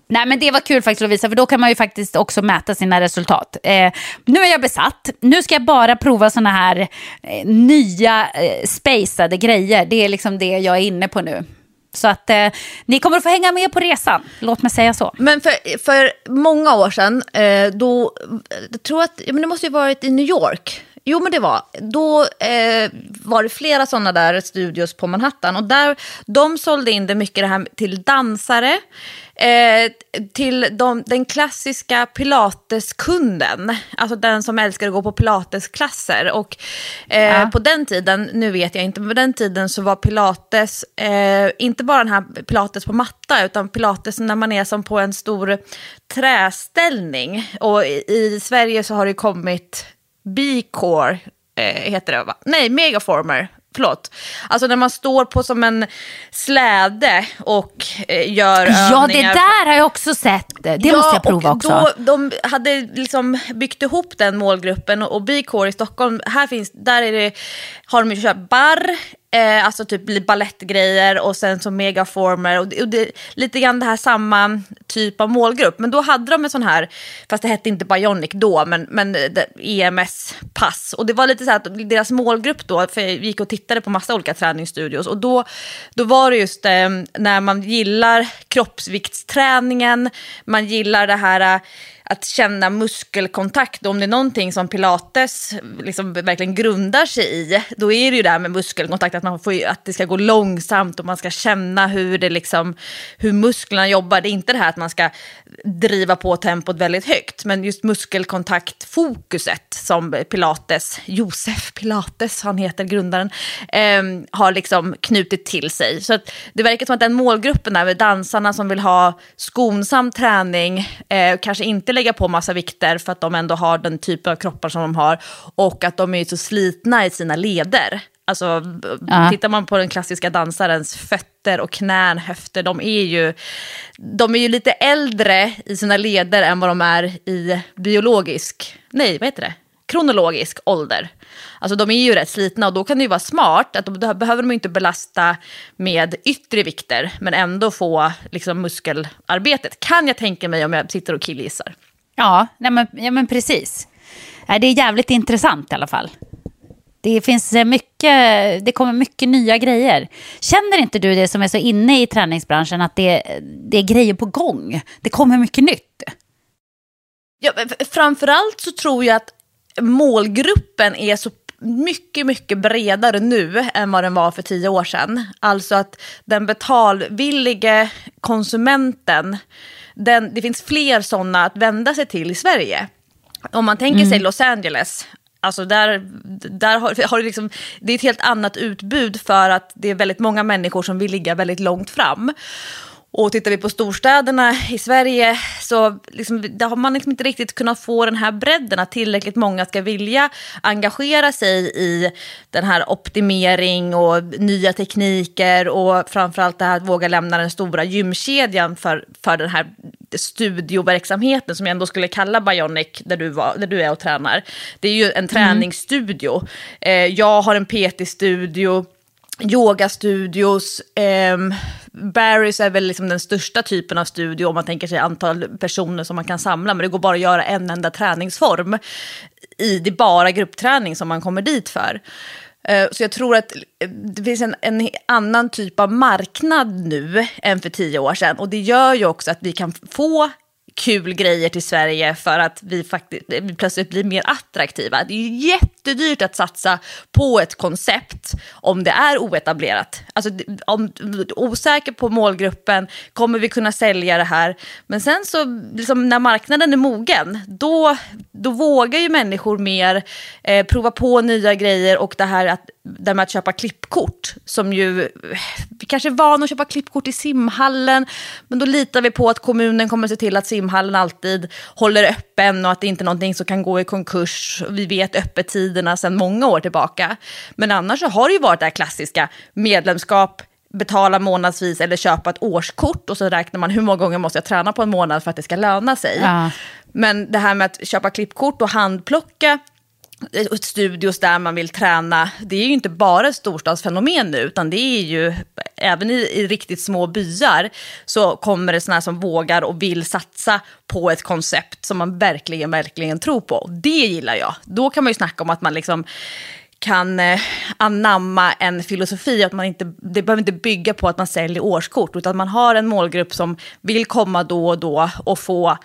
Nej men det var kul faktiskt Lovisa, för då kan man ju faktiskt också mäta sina resultat. Eh, nu är jag besatt. Nu ska jag bara prova såna här eh, nya eh, spacade grejer. Det är liksom det jag är inne på nu. Så att eh, ni kommer att få hänga med på resan, låt mig säga så. Men för, för många år sedan, eh, då, jag tror att, men det måste ju varit i New York. Jo men det var, då eh, var det flera sådana där studios på Manhattan. Och där, de sålde in det mycket det här till dansare, eh, till de, den klassiska pilateskunden. Alltså den som älskar att gå på pilatesklasser. Och eh, Ja. på den tiden, nu vet jag inte, men på den tiden så var pilates, eh, inte bara den här pilates på matta, utan pilates när man är som på en stor träställning. Och i, i Sverige så har det kommit B-core, eh, heter det va? Nej, megaformer. Förlåt. Alltså när man står på som en släde och eh, gör Ja, det övningar. där har jag också sett. Det måste jag prova och också. Då, de hade liksom byggt ihop den målgruppen och, och B-core i Stockholm, här finns, där är det, har de ju kört barr, eh, alltså typ ballettgrejer och sen så megaformer och, det, och det, lite grann det här samma typ av målgrupp. Men då hade de en sån här, fast det hette inte Bionic då, men, men eh, EMS-pass. Och det var lite så här att deras målgrupp då, för jag gick och tittade på massa olika träningsstudios och då, då var det just eh, när man gillar kroppsviktsträningen, man gillar det här, eh, att känna muskelkontakt. Om det är någonting som pilates liksom verkligen grundar sig i, då är det ju det här med muskelkontakt, att, man får, att det ska gå långsamt och man ska känna hur, det liksom, hur musklerna jobbar. Det är inte det här att man ska driva på tempot väldigt högt, men just muskelkontaktfokuset som pilates, Josef Pilates, han heter grundaren, eh, har liksom knutit till sig. Så det verkar som att den målgruppen där med dansarna som vill ha skonsam träning, eh, kanske inte lägga på massa vikter för att de ändå har den typen av kroppar som de har och att de är så slitna i sina leder. Alltså, ja. tittar man på den klassiska dansarens fötter och knän, höfter, de är, ju, de är ju lite äldre i sina leder än vad de är i biologisk, nej vad heter det, kronologisk ålder. Alltså de är ju rätt slitna och då kan det ju vara smart att då behöver de inte belasta med yttre vikter men ändå få liksom, muskelarbetet. Kan jag tänka mig om jag sitter och killgissar. Ja, nej men, ja, men precis. Det är jävligt intressant i alla fall. Det finns mycket, det kommer mycket nya grejer. Känner inte du det som är så inne i träningsbranschen att det, det är grejer på gång? Det kommer mycket nytt. Ja, framförallt så tror jag att målgruppen är så mycket, mycket bredare nu än vad den var för tio år sedan. Alltså att den betalvillige konsumenten, den, det finns fler sådana att vända sig till i Sverige. Om man tänker mm. sig Los Angeles, Alltså där, där har, har det, liksom, det är ett helt annat utbud för att det är väldigt många människor som vill ligga väldigt långt fram. Och tittar vi på storstäderna i Sverige så liksom, där har man liksom inte riktigt kunnat få den här bredden att tillräckligt många ska vilja engagera sig i den här optimering och nya tekniker och framförallt det här att våga lämna den stora gymkedjan för, för den här studioverksamheten som jag ändå skulle kalla Bionic där du, var, där du är och tränar. Det är ju en träningsstudio. Mm. Jag har en PT-studio yogastudios. Eh, Barry's är väl liksom den största typen av studio om man tänker sig antal personer som man kan samla. Men det går bara att göra en enda träningsform. I det bara gruppträning som man kommer dit för. Eh, så jag tror att eh, det finns en, en, annan typ av marknad nu än för tio år sedan. Och det gör ju också att vi kan få kul grejer till Sverige för att vi faktiskt vi plötsligt blir mer attraktiva. Det är jättedyrt att satsa på ett koncept om det är oetablerat. Alltså om osäker på målgruppen, kommer vi kunna sälja det här? Men sen så, liksom, när marknaden är mogen, då, då vågar ju människor mer eh, prova på nya grejer och det här att det med att köpa klippkort, som ju, vi kanske är vana att köpa klippkort i simhallen, men då litar vi på att kommunen kommer se till att simhallen alltid håller öppen och att det inte är någonting som kan gå i konkurs. Vi vet öppettiderna sedan många år tillbaka. Men annars så har det ju varit det här klassiska medlemskap, betala månadsvis eller köpa ett årskort och så räknar man hur många gånger måste jag träna på en månad för att det ska löna sig. Ja. Men det här med att köpa klippkort och handplocka Eh, studios där man vill träna, det är ju inte bara ett storstadsfenomen nu, utan det är ju även i, i riktigt små byar så kommer det sådana som vågar och vill satsa på ett koncept som man verkligen, verkligen tror på. Det gillar jag. Då kan man ju snacka om att man liksom kan eh, anamma en filosofi, att man inte, det behöver inte bygga på att man säljer årskort, utan att man har en målgrupp som vill komma då och då och få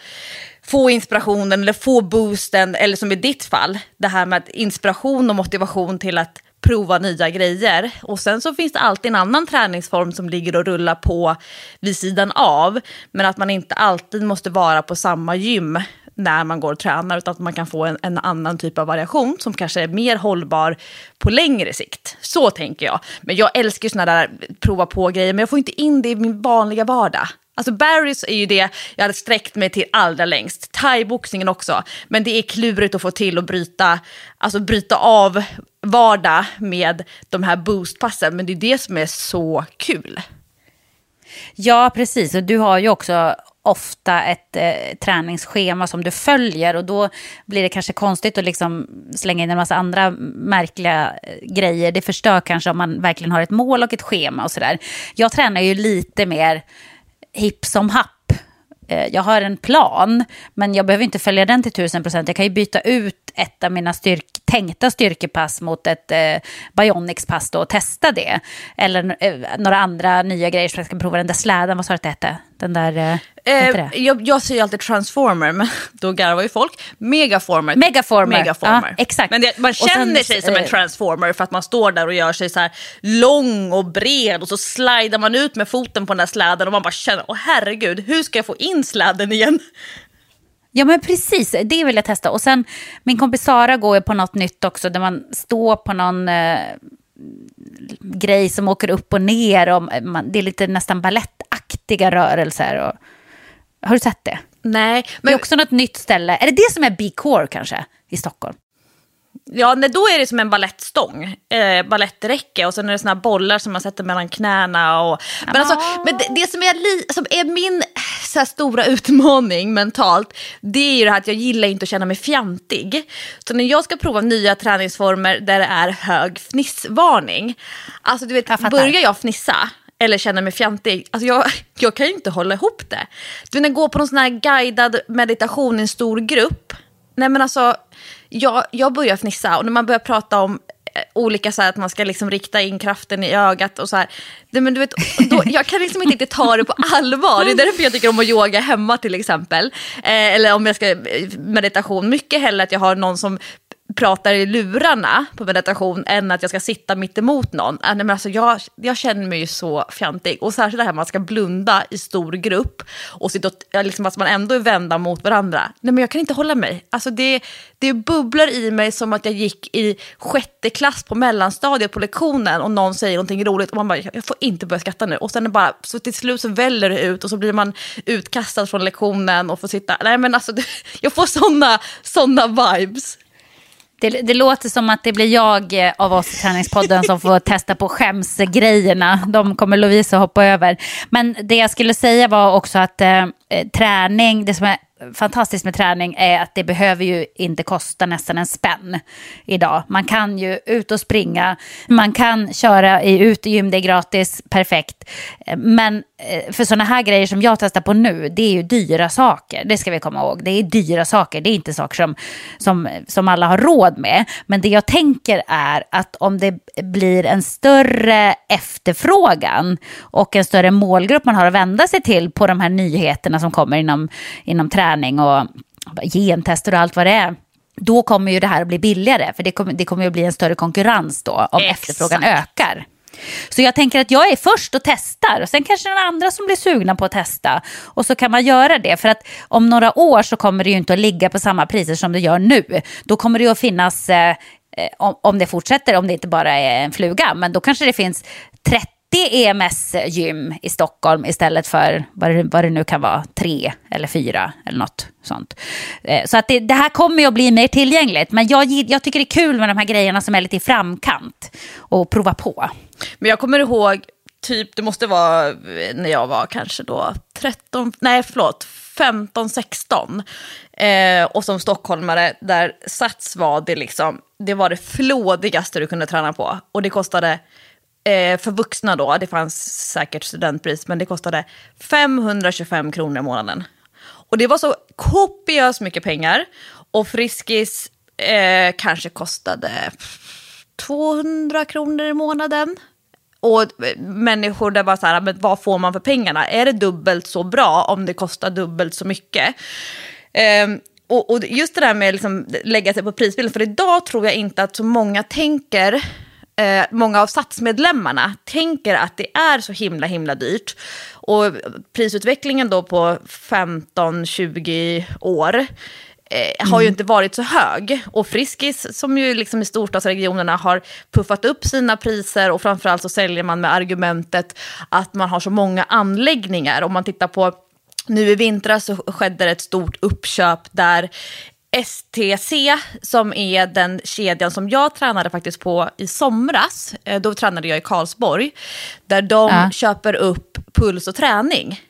få inspirationen eller få boosten, eller som i ditt fall, det här med inspiration och motivation till att prova nya grejer. Och sen så finns det alltid en annan träningsform som ligger och rullar på vid sidan av. Men att man inte alltid måste vara på samma gym när man går och tränar, utan att man kan få en, en, annan typ av variation som kanske är mer hållbar på längre sikt. Så tänker jag. Men jag älskar ju sådana där prova på-grejer, men jag får inte in det i min vanliga vardag. Alltså Barry's är ju det jag hade sträckt mig till allra längst. Thai-boxningen också. Men det är klurigt att få till att bryta, alltså bryta av vardag med de här boostpassen. Men det är det som är så kul. Ja, precis. Och du har ju också ofta ett eh, träningsschema som du följer och då blir det kanske konstigt att liksom slänga in en massa andra märkliga eh, grejer. Det förstör kanske om man verkligen har ett mål och ett schema och sådär. Jag tränar ju lite mer hipp som happ. Eh, jag har en plan, men jag behöver inte följa den till tusen procent. Jag kan ju byta ut ett av mina styrk, tänkta styrkepass mot ett eh, Bionics-pass då och testa det. Eller eh, några andra nya grejer som jag ska prova. Den där släden, vad sa du att det hette? Den där, eh, Eh, jag, jag säger alltid transformer, men (laughs) då garvar ju folk. Megaformer. Megaformer. Megaformer. Ja, exakt. Men det, man Och sen, känner sig som en eh, transformer för att man står där och gör sig så här lång och bred och så slidar man ut med foten på den där släden och man bara känner, åh herregud, hur ska jag få in släden igen? Ja men precis, det vill jag testa. Och sen min kompis Sara går ju på något nytt också där man står på någon eh, grej som åker upp och ner. Och man, det är lite nästan ballettaktiga rörelser. Och, har du sett det? Nej, Det men är också något nytt ställe. Är det det som är B-core kanske i Stockholm? Ja, nej, då är det som en balettstång, eh, baletträcke och sen är det såna här bollar som man sätter mellan knäna. Och, men alltså, men det, det som, är li, som är min så stora utmaning mentalt, det är ju det här att jag gillar inte att känna mig fjantig. Så när jag ska prova nya träningsformer där det är hög fnissvarning, alltså du vet, Jag börjar jag fnissa eller känner mig fjantig, alltså jag, jag kan ju inte hålla ihop det. Du när jag går på någon sån här guidad meditation i en stor grupp, nej men alltså, jag, jag börjar fnissa och när man börjar prata om eh, olika så här, att man ska liksom rikta in kraften i ögat och så här. Det, men du vet, då, jag kan liksom inte riktigt ta det på allvar. Det är därför jag tycker om att yoga hemma till exempel. Eh, eller om jag ska eh, meditation. Mycket hellre att jag har någon som pratar i lurarna på meditation än att jag ska sitta mitt emot någon. Äh, nej, men alltså, jag, jag känner mig ju så fjantig. Och särskilt det här med att man ska blunda i stor grupp och sitta och, liksom, att man ändå är vända mot varandra. Nej, men jag kan inte hålla mig. Alltså, det, det bubblar i mig som att jag gick i sjätte klass på mellanstadiet på lektionen och någon säger någonting roligt och man bara, jag får inte börja skratta nu. Och sen bara, så till slut så väller det ut och så blir man utkastad från lektionen och får sitta, nej men alltså, (laughs) jag får sådana såna vibes. Det, det låter som att det blir jag eh, av oss i träningspodden som får testa på skämsgrejerna. De kommer Lovisa hoppa över. Men det jag skulle säga var också att eh, eh träning, det som är fantastiskt med träning är att det behöver ju inte kosta nästan en spänn idag. Man kan ju ut och springa, man kan köra i utegym, det är gratis, perfekt. Men eh, för sådana här grejer som jag testar på nu, det är ju dyra saker. Det ska vi komma ihåg. Det är dyra saker, det är inte saker som, som, som alla har råd med. Men det jag tänker är att om det blir en större efterfrågan och en större målgrupp man har att vända sig till på de här nyheterna som kommer inom, inom träning och gentester och allt vad det är. Då kommer ju det här att bli billigare, för det kommer, det kommer ju att bli en större konkurrens då om Exakt. efterfrågan ökar. Så jag tänker att jag är först och testar och sen kanske är andra som blir sugna på att testa. Och så kan man göra det för att om några år så kommer det ju inte att ligga på samma priser som det gör nu. Då kommer det ju att finnas, eh, eh, om, om det fortsätter, om det inte bara är en fluga, men då kanske det finns 30 EMS-gym i Stockholm istället för vad det, vad det nu kan vara, tre eller fyra eller något sånt. Eh, så att det, det här kommer ju att bli mer tillgängligt, men jag, jag tycker det är kul med de här grejerna som är lite i framkant och prova på. Men jag kommer ihåg, typ, det måste vara eh, när jag var kanske då 13, nej förlåt, 15, 16. Eh, och som stockholmare, där Sats var det liksom, det var det flådigaste du kunde träna på. Och det kostade, eh, för vuxna då, det fanns säkert studentpris, men det kostade 525 kronor i månaden. Och det var så kopiöst mycket pengar. Och Friskis eh, kanske kostade 200 kronor i månaden. Och eh, människor där var så här, men vad får man för pengarna? Är det dubbelt så bra om det kostar dubbelt så mycket? Eh, och, och just det där med att liksom lägga sig på prisbilden, för idag tror jag inte att så många tänker, eh, många av satsmedlemmarna tänker att det är så himla himla dyrt. Och prisutvecklingen då på 15-20 år eh, har ju inte varit så hög. Och Friskis, som ju liksom i storstadsregionerna har puffat upp sina priser och framförallt så säljer man med argumentet att man har så många anläggningar. Om man tittar på nu i vintras så skedde det ett stort uppköp där STC, som är den kedjan som jag tränade faktiskt på i somras, eh, då tränade jag i Karlsborg, där de Ja. köper upp puls och träning.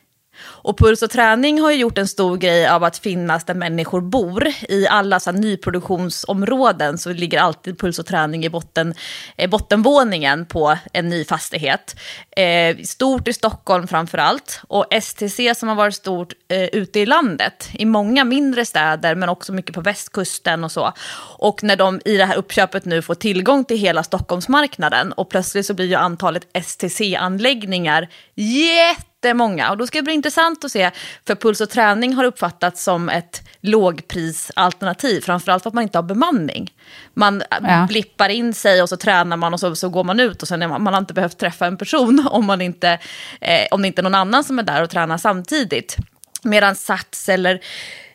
Och Puls och träning har ju gjort en stor grej av att finnas där människor bor. I alla så här, nyproduktionsområden så ligger alltid Puls och träning i botten, eh, bottenvåningen på en ny fastighet. Eh, stort i Stockholm framför allt. Och STC som har varit stort eh, ute i landet, i många mindre städer men också mycket på västkusten och så. Och när de i det här uppköpet nu får tillgång till hela Stockholmsmarknaden och plötsligt så blir ju antalet STC-anläggningar jättemånga. Och då ska det bli intressant att se, för Puls och träning har uppfattats som ett lågprisalternativ, framförallt för att man inte har bemanning. Man Ja. blippar in sig och så tränar man och så, så går man ut och sen är man, man har inte behövt träffa en person (laughs) om, man inte, eh, om det inte är någon annan som är där och tränar samtidigt. Medan Sats eller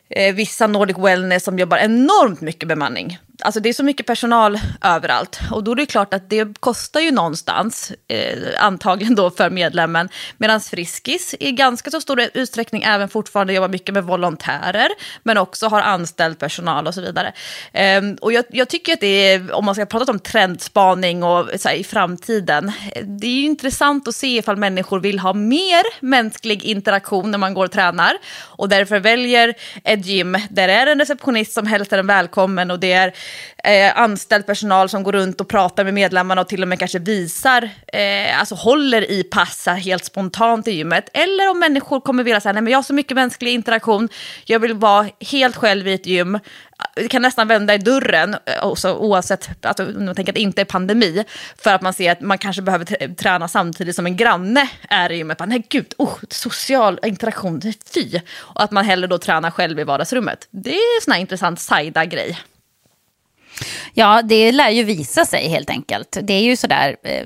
eh, vissa Nordic Wellness som jobbar enormt mycket bemanning. Alltså det är så mycket personal överallt och då är det klart att det kostar ju någonstans, eh, antagligen då för medlemmen. Medan Friskis i ganska så stor utsträckning även fortfarande jobbar mycket med volontärer, men också har anställd personal och så vidare. Eh, och jag, jag tycker att det är, om man ska prata om trendspaning och så här, i framtiden, eh, det är ju intressant att se ifall människor vill ha mer mänsklig interaktion när man går och tränar och därför väljer ett gym där det är en receptionist som hälsar en välkommen och det är eh, anställd personal som går runt och pratar med medlemmarna och till och med kanske visar, eh, alltså håller i passa helt spontant i gymmet. Eller om människor kommer vilja säga, nej men jag har så mycket mänsklig interaktion, jag vill vara helt själv i ett gym, det kan nästan vända i dörren, eh, också, oavsett alltså, om man tänker att det inte är pandemi, för att man ser att man kanske behöver träna samtidigt som en granne är i gymmet. Bara, Nej gud, oh, social interaktion, fy. Och att man hellre då tränar själv i vardagsrummet. Det är en sån här intressant sajda-grej. Ja, det lär ju visa sig helt enkelt. Det är ju sådär, eh,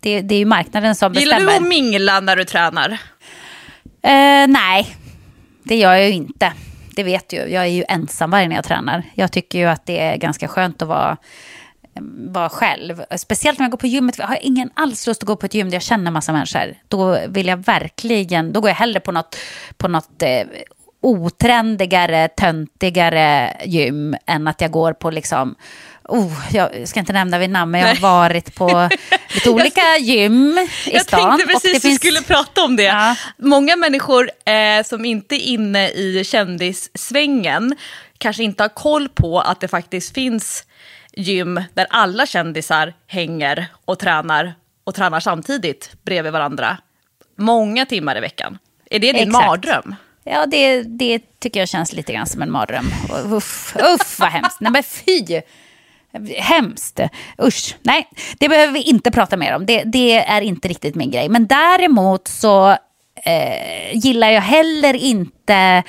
det, det är ju marknaden som Gillar bestämmer. du att mingla när du tränar? Eh, nej, det gör jag ju inte. Det vet du. Jag är ju ensam varje när jag tränar. Jag tycker ju att det är ganska skönt att vara, vara själv. Speciellt när jag går på gymmet. Jag har ingen alls lust att gå på ett gym där jag känner massa människor. Då vill jag verkligen, då går jag hellre på något, på något eh, otrendigare, töntigare gym än att jag går på liksom Oh, jag ska inte nämna vid namn, men jag har varit på (laughs) lite olika gym i Jag stan. tänkte och precis att vi finns- skulle prata om det. Ja. Många människor eh, som inte är inne i kändissvängen kanske inte har koll på att det faktiskt finns gym där alla kändisar hänger och tränar och tränar samtidigt bredvid varandra. Många timmar i veckan. Är det din Exakt. mardröm? Ja, det, det tycker jag känns lite grann som en mardröm. Uff, uff vad hemskt. Nej, men fy! Hemskt. Usch. Nej, det behöver vi inte prata mer om. Det, det är inte riktigt min grej. Men däremot så eh, gillar jag heller inte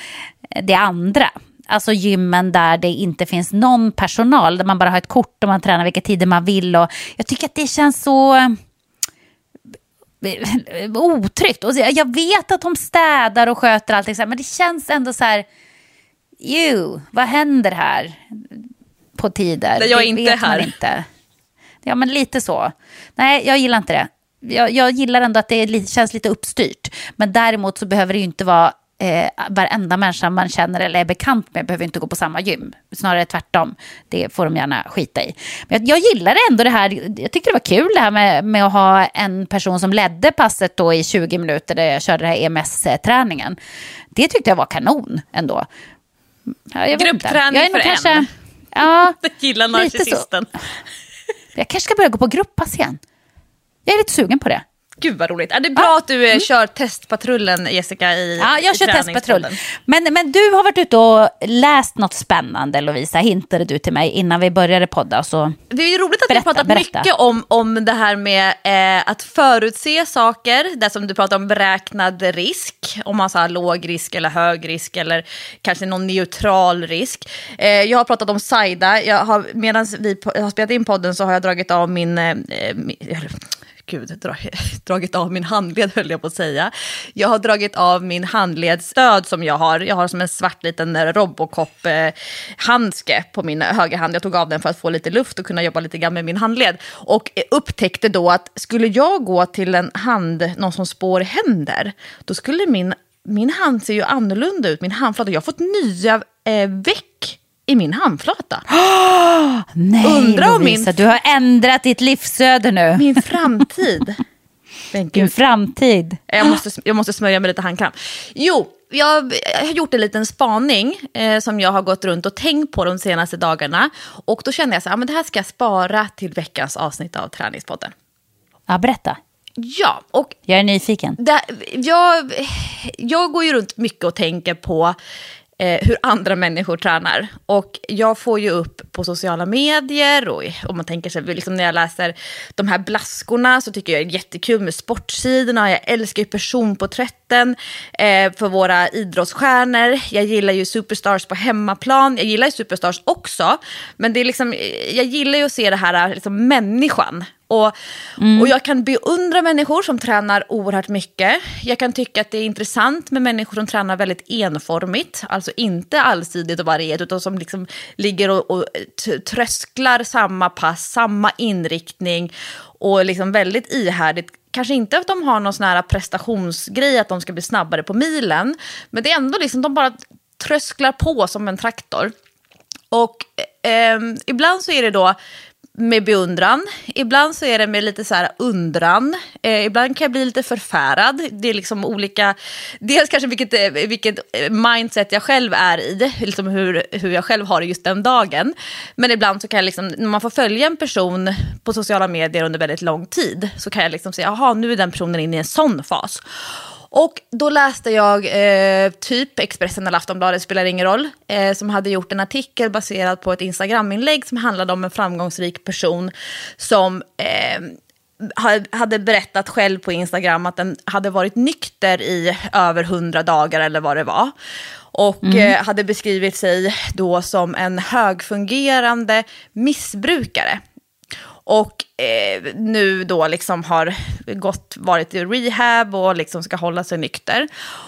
det andra. Alltså gymmen där det inte finns någon personal, där man bara har ett kort och man tränar vilka tider man vill. Och jag tycker att det känns så (laughs) otryggt. Och jag vet att de städar och sköter allting, men det känns ändå så här... Jo, vad händer här på tider? Där jag Det inte är här. Inte. Ja, men lite så. Nej, jag gillar inte det. Jag, jag gillar ändå att det lite, känns lite uppstyrt. Men däremot så behöver det ju inte vara eh, varenda människa man känner eller är bekant med behöver inte gå på samma gym. Snarare tvärtom. Det får de gärna skita i. Men jag, jag gillar ändå det här. Jag tyckte det var kul det här med, med att ha en person som ledde passet då i 20 minuter där jag körde den här EMS-träningen. Det tyckte jag var kanon ändå. Ja. Gruppträning för en. (laughs) Ja, Gillar Lite så. narcissisten. jag kanske ska börja gå på grupppass igen. Jag är lite sugen på det. Gud vad roligt. Är det bra att du eh, kör testpatrullen Jessica i Ja, jag i kör testpatrull. Men, men du har varit ute och läst något spännande, Lovisa, hintade du till mig innan vi började podda. Så... Det är roligt att Berätta, vi har pratat berätta. mycket om, om det här med eh, att förutse saker. Det som du pratar om beräknad risk. Om man sa låg risk eller hög risk eller kanske någon neutral risk. Eh, jag har pratat om Saida. Har, medan vi har spelat in podden så har jag dragit av min... Eh, min Gud, dra, (laughs) dragit av min handled höll jag på att säga. Jag har dragit av min handledsstöd som jag har. Jag har som en svart liten Robocop-handske på min högra hand. Jag tog av den för att få lite luft och kunna jobba lite grann med min handled. Och upptäckte då att skulle jag gå till en hand, någon som spår händer, då skulle min, min hand se ju annorlunda ut, min handflata. Jag har fått nya eh, veck i min handflata. (gasps) Nej, Undrar om Lovisa, min- du har ändrat ditt livsöde nu. Min framtid. (laughs) Men Din framtid. jag måste, jag måste smörja med lite handkräm. Jo, jag har gjort en liten spaning eh, som jag har gått runt och tänkt på de senaste dagarna. Och då kände jag så här, men det här ska jag spara till veckans avsnitt av Träningspodden. Ja, berätta. Ja, och Jag är nyfiken. det, jag, jag går ju runt mycket och tänker på eh, hur andra människor tränar. Och jag får ju upp på sociala medier och om man tänker sig, liksom när jag läser de här blaskorna så tycker jag det är jättekul med sportsidorna. Jag älskar ju personporträtten eh, för våra idrottsstjärnor. Jag gillar ju superstars på hemmaplan. Jag gillar ju superstars också. Men det är liksom, eh, jag gillar ju att se det här eh, liksom människan. Och, och jag kan beundra människor som tränar oerhört mycket. Jag kan tycka att det är intressant med människor som tränar väldigt enformigt. Alltså inte allsidigt och varierat utan som liksom ligger och, och t- trösklar samma pass, samma inriktning och liksom väldigt ihärdigt. Kanske inte att de har någon sån här prestationsgrej att de ska bli snabbare på milen. Men det är ändå liksom, de bara trösklar på som en traktor. Och eh, ibland så är det då med beundran, ibland så är det med lite så här undran, eh, ibland kan jag bli lite förfärad. Det är liksom olika, dels kanske vilket, eh, vilket eh, mindset jag själv är i, liksom hur, hur jag själv har det just den dagen. Men ibland så kan jag liksom, när man får följa en person på sociala medier under väldigt lång tid, så kan jag liksom säga, jaha nu är den personen inne i en sån fas. Och då läste jag eh, typ Expressen eller Aftonbladet, spelar ingen roll, eh, som hade gjort en artikel baserad på ett Instagram-inlägg som handlade om en framgångsrik person som eh, ha- hade berättat själv på Instagram att den hade varit nykter i över hundra dagar eller vad det var. Och eh, hade beskrivit sig då som en högfungerande missbrukare. Och eh, nu då liksom har gått, varit i rehab och liksom ska hålla sig nykter.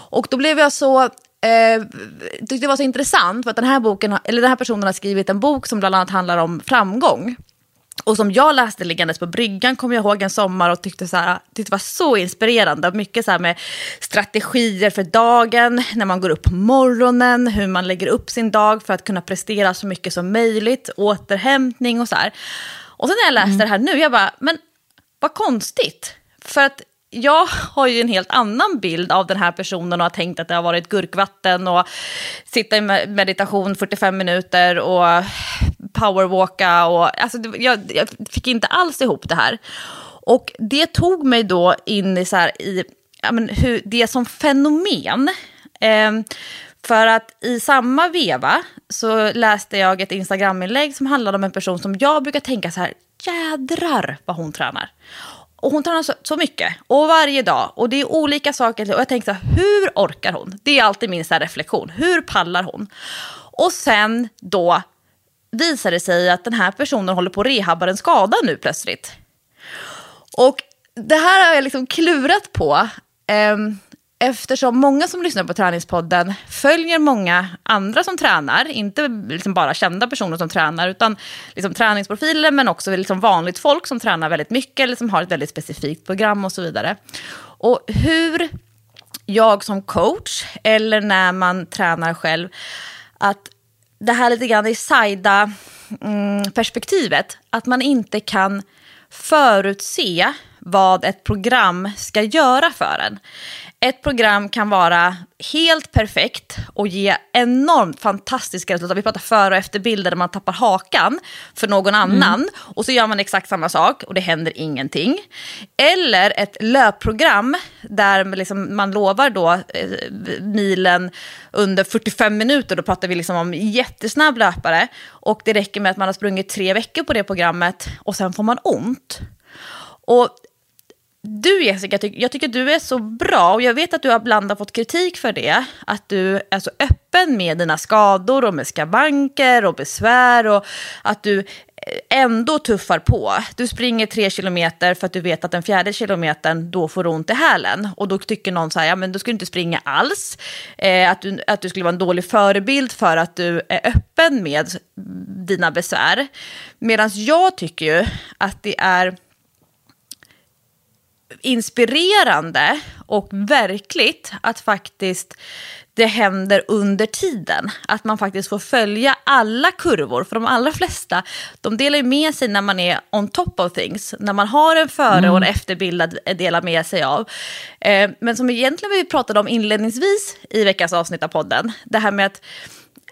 Och då blev jag så, eh, tyckte det var så intressant för att den här, boken, eller den här personen har skrivit en bok som bland annat handlar om framgång. Och som jag läste liggandes på bryggan kommer jag ihåg en sommar och tyckte, så här, tyckte det var så inspirerande. Mycket så här med strategier för dagen, när man går upp på morgonen, hur man lägger upp sin dag för att kunna prestera så mycket som möjligt, återhämtning och så här. Och sen när jag läste det här nu, jag bara, men vad konstigt. För att jag har ju en helt annan bild av den här personen och har tänkt att det har varit gurkvatten och sitta i me- meditation 45 minuter och powerwalka. Och, alltså, jag, jag fick inte alls ihop det här. Och det tog mig då in i, så här, i ja, men hur, det som fenomen. Ehm, för att i samma veva så läste jag ett Instagram-inlägg som handlade om en person som jag brukar tänka så här, jädrar vad hon tränar. Och hon tränar så, så mycket, och varje dag. Och det är olika saker. Och jag tänkte så här, hur orkar hon? Det är alltid min så här reflektion. Hur pallar hon? Och sen då visar det sig att den här personen håller på att rehabba en skada nu plötsligt. Och det här har jag liksom klurat på. ehm, eftersom många som lyssnar på Träningspodden följer många andra som tränar. Inte liksom bara kända personer som tränar, utan liksom träningsprofiler, men också liksom vanligt folk som tränar väldigt mycket, eller som har ett väldigt specifikt program och så vidare. Och hur jag som coach, eller när man tränar själv, att det här lite grann i sajda-perspektivet, mm, att man inte kan förutse vad ett program ska göra för en. Ett program kan vara helt perfekt och ge enormt fantastiska resultat. Vi pratar före och efterbilder där man tappar hakan för någon annan och så gör man exakt samma sak och det händer ingenting. Eller ett löpprogram där liksom man lovar då eh, milen under 45 minuter. Då pratar vi liksom om jättesnabb löpare och det räcker med att man har sprungit tre veckor på det programmet och sen får man ont. Och du Jessica, jag tycker du är så bra och jag vet att du har ibland har fått kritik för det. Att du är så öppen med dina skador och med skavanker och besvär och att du eh, ändå tuffar på. Du springer tre kilometer för att du vet att den fjärde kilometern då får du ont i hälen. Och då tycker någon så här, ja men då ska du inte springa alls. Eh, att, du, att du skulle vara en dålig förebild för att du är öppen med dina besvär. Medan jag tycker ju att det är inspirerande och verkligt att faktiskt det händer under tiden. Att man faktiskt får följa alla kurvor. För de allra flesta, de delar ju med sig när man är on top of things. När man har en före och en efterbild att dela med sig av. Eh, men som egentligen vi pratade om inledningsvis i veckans avsnitt av podden. Det här med att,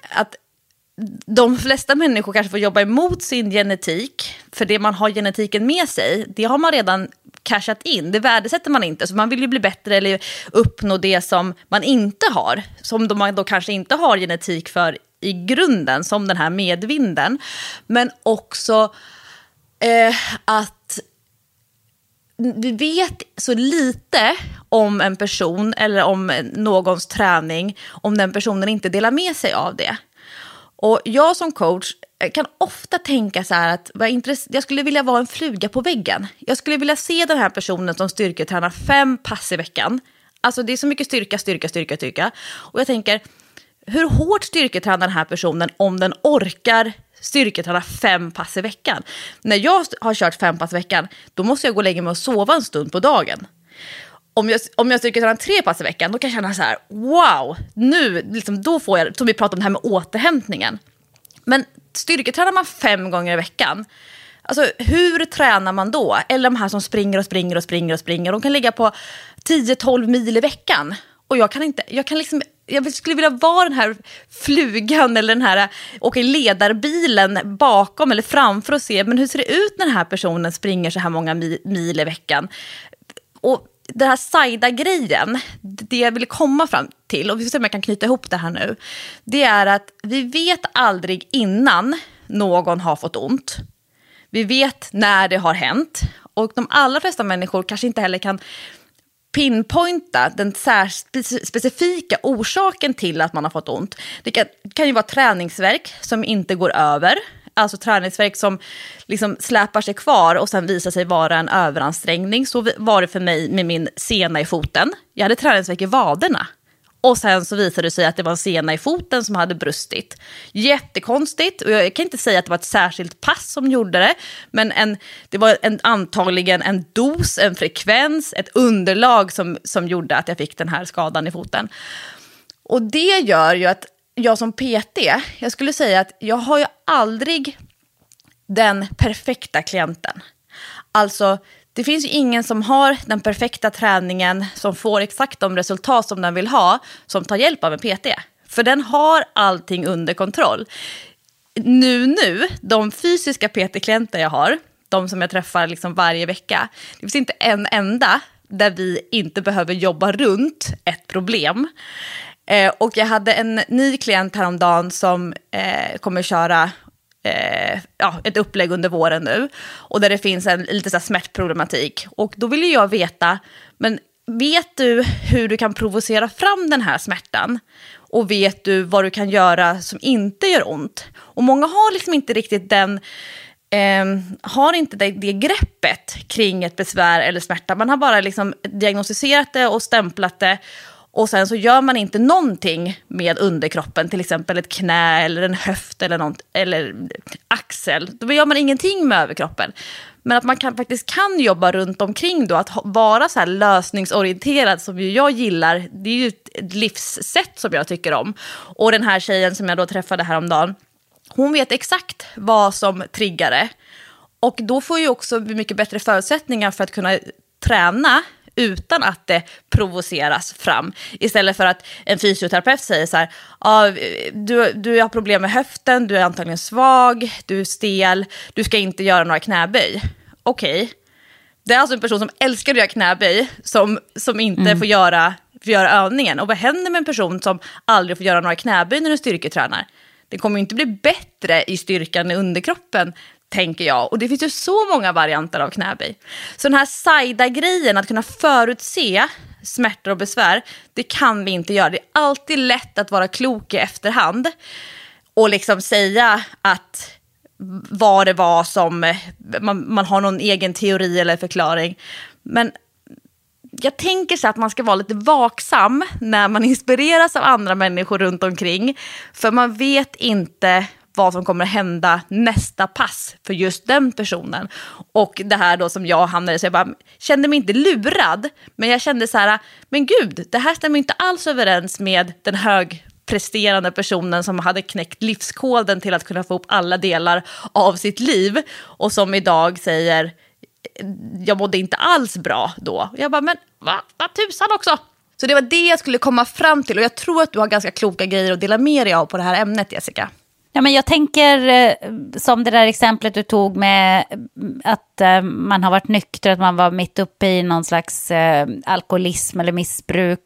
att de flesta människor kanske får jobba emot sin genetik, för det man har genetiken med sig, det har man redan cashat in, det värdesätter man inte. Så man vill ju bli bättre eller uppnå det som man inte har, som man då kanske inte har genetik för i grunden, som den här medvinden. Men också eh, att vi vet så lite om en person eller om någons träning om den personen inte delar med sig av det. Och jag som coach eh, kan ofta tänka så här att jag skulle vilja vara en fluga på väggen. Jag skulle vilja se den här personen som styrketränar fem pass i veckan. Alltså det är så mycket styrka, styrka, styrka, styrka. Och jag tänker, hur hårt styrketränar den här personen om den orkar styrketräna fem pass i veckan? När jag har kört fem pass i veckan, då måste jag gå och lägga mig och sova en stund på dagen om jag, om jag styrketränar tre pass i veckan, då kan jag känna så här, wow, nu, liksom, då får jag, som vi pratade om det här med återhämtningen. Men styrketränar man fem gånger i veckan, alltså hur tränar man då? Eller de här som springer och springer och springer och springer, de kan ligga på 10-12 mil i veckan. Och jag kan inte, jag kan liksom, jag skulle vilja vara den här flugan eller den här åka i ledarbilen bakom eller framför och se, men hur ser det ut när den här personen springer så här många mil i veckan? Och den här Saida-grejen, det jag vill komma fram till, och vi får se om jag kan knyta ihop det här nu, det är att vi vet aldrig innan någon har fått ont. Vi vet när det har hänt. Och de allra flesta människor kanske inte heller kan pinpointa den specifika orsaken till att man har fått ont. Det kan, kan ju vara träningsverk som inte går över alltså träningsverk som liksom släpar sig kvar och sen visar sig vara en överansträngning. Så var det för mig med min sena i foten. Jag hade träningsverk i vaderna. Och sen så visade det sig att det var en sena i foten som hade brustit. Jättekonstigt, och jag kan inte säga att det var ett särskilt pass som gjorde det, men en, det var en, antagligen en dos, en frekvens, ett underlag som, som gjorde att jag fick den här skadan i foten. Och det gör ju att jag som PT, jag skulle säga att jag har ju aldrig den perfekta klienten. Alltså, det finns ju ingen som har den perfekta träningen, som får exakt de resultat som den vill ha, som tar hjälp av en PT. För den har allting under kontroll. Nu, nu, de fysiska PT-klienter jag har, de som jag träffar liksom varje vecka, det finns inte en enda där vi inte behöver jobba runt ett problem. Eh, och jag hade en ny klient häromdagen som eh, kommer köra eh, ja, ett upplägg under våren nu. Och där det finns en lite så smärtproblematik. Och då vill jag veta, men vet du hur du kan provocera fram den här smärtan? Och vet du vad du kan göra som inte gör ont? Och många har liksom inte riktigt den ehm, har inte det, det, greppet kring ett besvär eller smärta. Man har bara liksom diagnostiserat det och stämplat det och sen så gör man inte någonting med underkroppen, till exempel ett knä eller en höft eller, något, eller axel. Då gör man ingenting med överkroppen. Men att man kan, faktiskt kan jobba runt omkring då, att vara så här lösningsorienterad som ju jag gillar, det är ju ett livssätt som jag tycker om. Och den här tjejen som jag då träffade häromdagen, hon vet exakt vad som triggar det. Och då får ju också mycket bättre förutsättningar för att kunna träna utan att det provoceras fram. Istället för att en fysioterapeut säger så här, ah, du, du har problem med höften, du är antagligen svag, du är stel, du ska inte göra några knäböj. Okej, okay. det är alltså en person som älskar att göra knäböj som, som inte mm. får, göra, får göra övningen. Och vad händer med en person som aldrig får göra några knäböj när den styrketränar? Det kommer inte bli bättre i styrkan i underkroppen tänker jag. Och det finns ju så många varianter av knäböj. Så den här sajda-grejen, att kunna förutse smärtor och besvär, det kan vi inte göra. Det är alltid lätt att vara klok i efterhand och liksom säga att vad det var som, man, man har någon egen teori eller förklaring. Men jag tänker så att man ska vara lite vaksam när man inspireras av andra människor runt omkring. För man vet inte vad som kommer hända nästa pass för just den personen. Och det här då som jag hamnade i, så jag bara kände mig inte lurad, men jag kände så här, men gud, det här stämmer inte alls överens med den högpresterande personen som hade knäckt livskoden till att kunna få upp alla delar av sitt liv och som idag säger jag mådde inte alls bra då. Jag bara, men vad va, tusan också. Så det var det jag skulle komma fram till och jag tror att du har ganska kloka grejer att dela med dig av på det här ämnet Jessica. Ja, men jag tänker eh, som det där exemplet du tog med mm, att eh, man har varit nykter, att man var mitt uppe i någon slags eh, alkoholism eller missbruk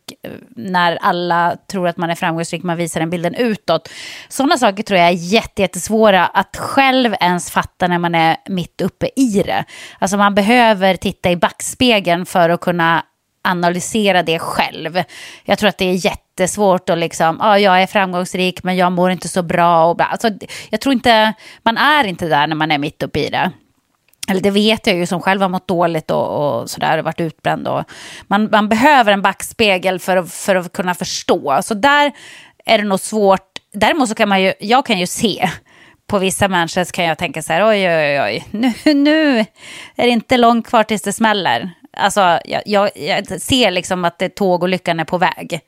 när alla tror att man är framgångsrik, man visar den bilden utåt. Sådana saker tror jag är jättesvåra att själv ens fatta när man är mitt uppe i det. Alltså man behöver titta i backspegeln för att kunna analysera det själv. Jag tror att det är jättesvårt att liksom, ah, ja, jag är framgångsrik men jag mår inte så bra. Och bla. Alltså, jag tror inte, man är inte där när man är mitt uppe i det. Eller det vet jag ju som själv har mått dåligt och, och sådär och varit utbränd. Och man, man behöver en backspegel för, för att kunna förstå. Så där är det nog svårt. Däremot så kan man ju, jag kan ju se på vissa människor så kan jag tänka så här, oj, oj, oj, nu, nu är det inte långt kvar tills det smäller. Alltså, jag, jag, jag ser liksom att det, tågolyckan är på väg.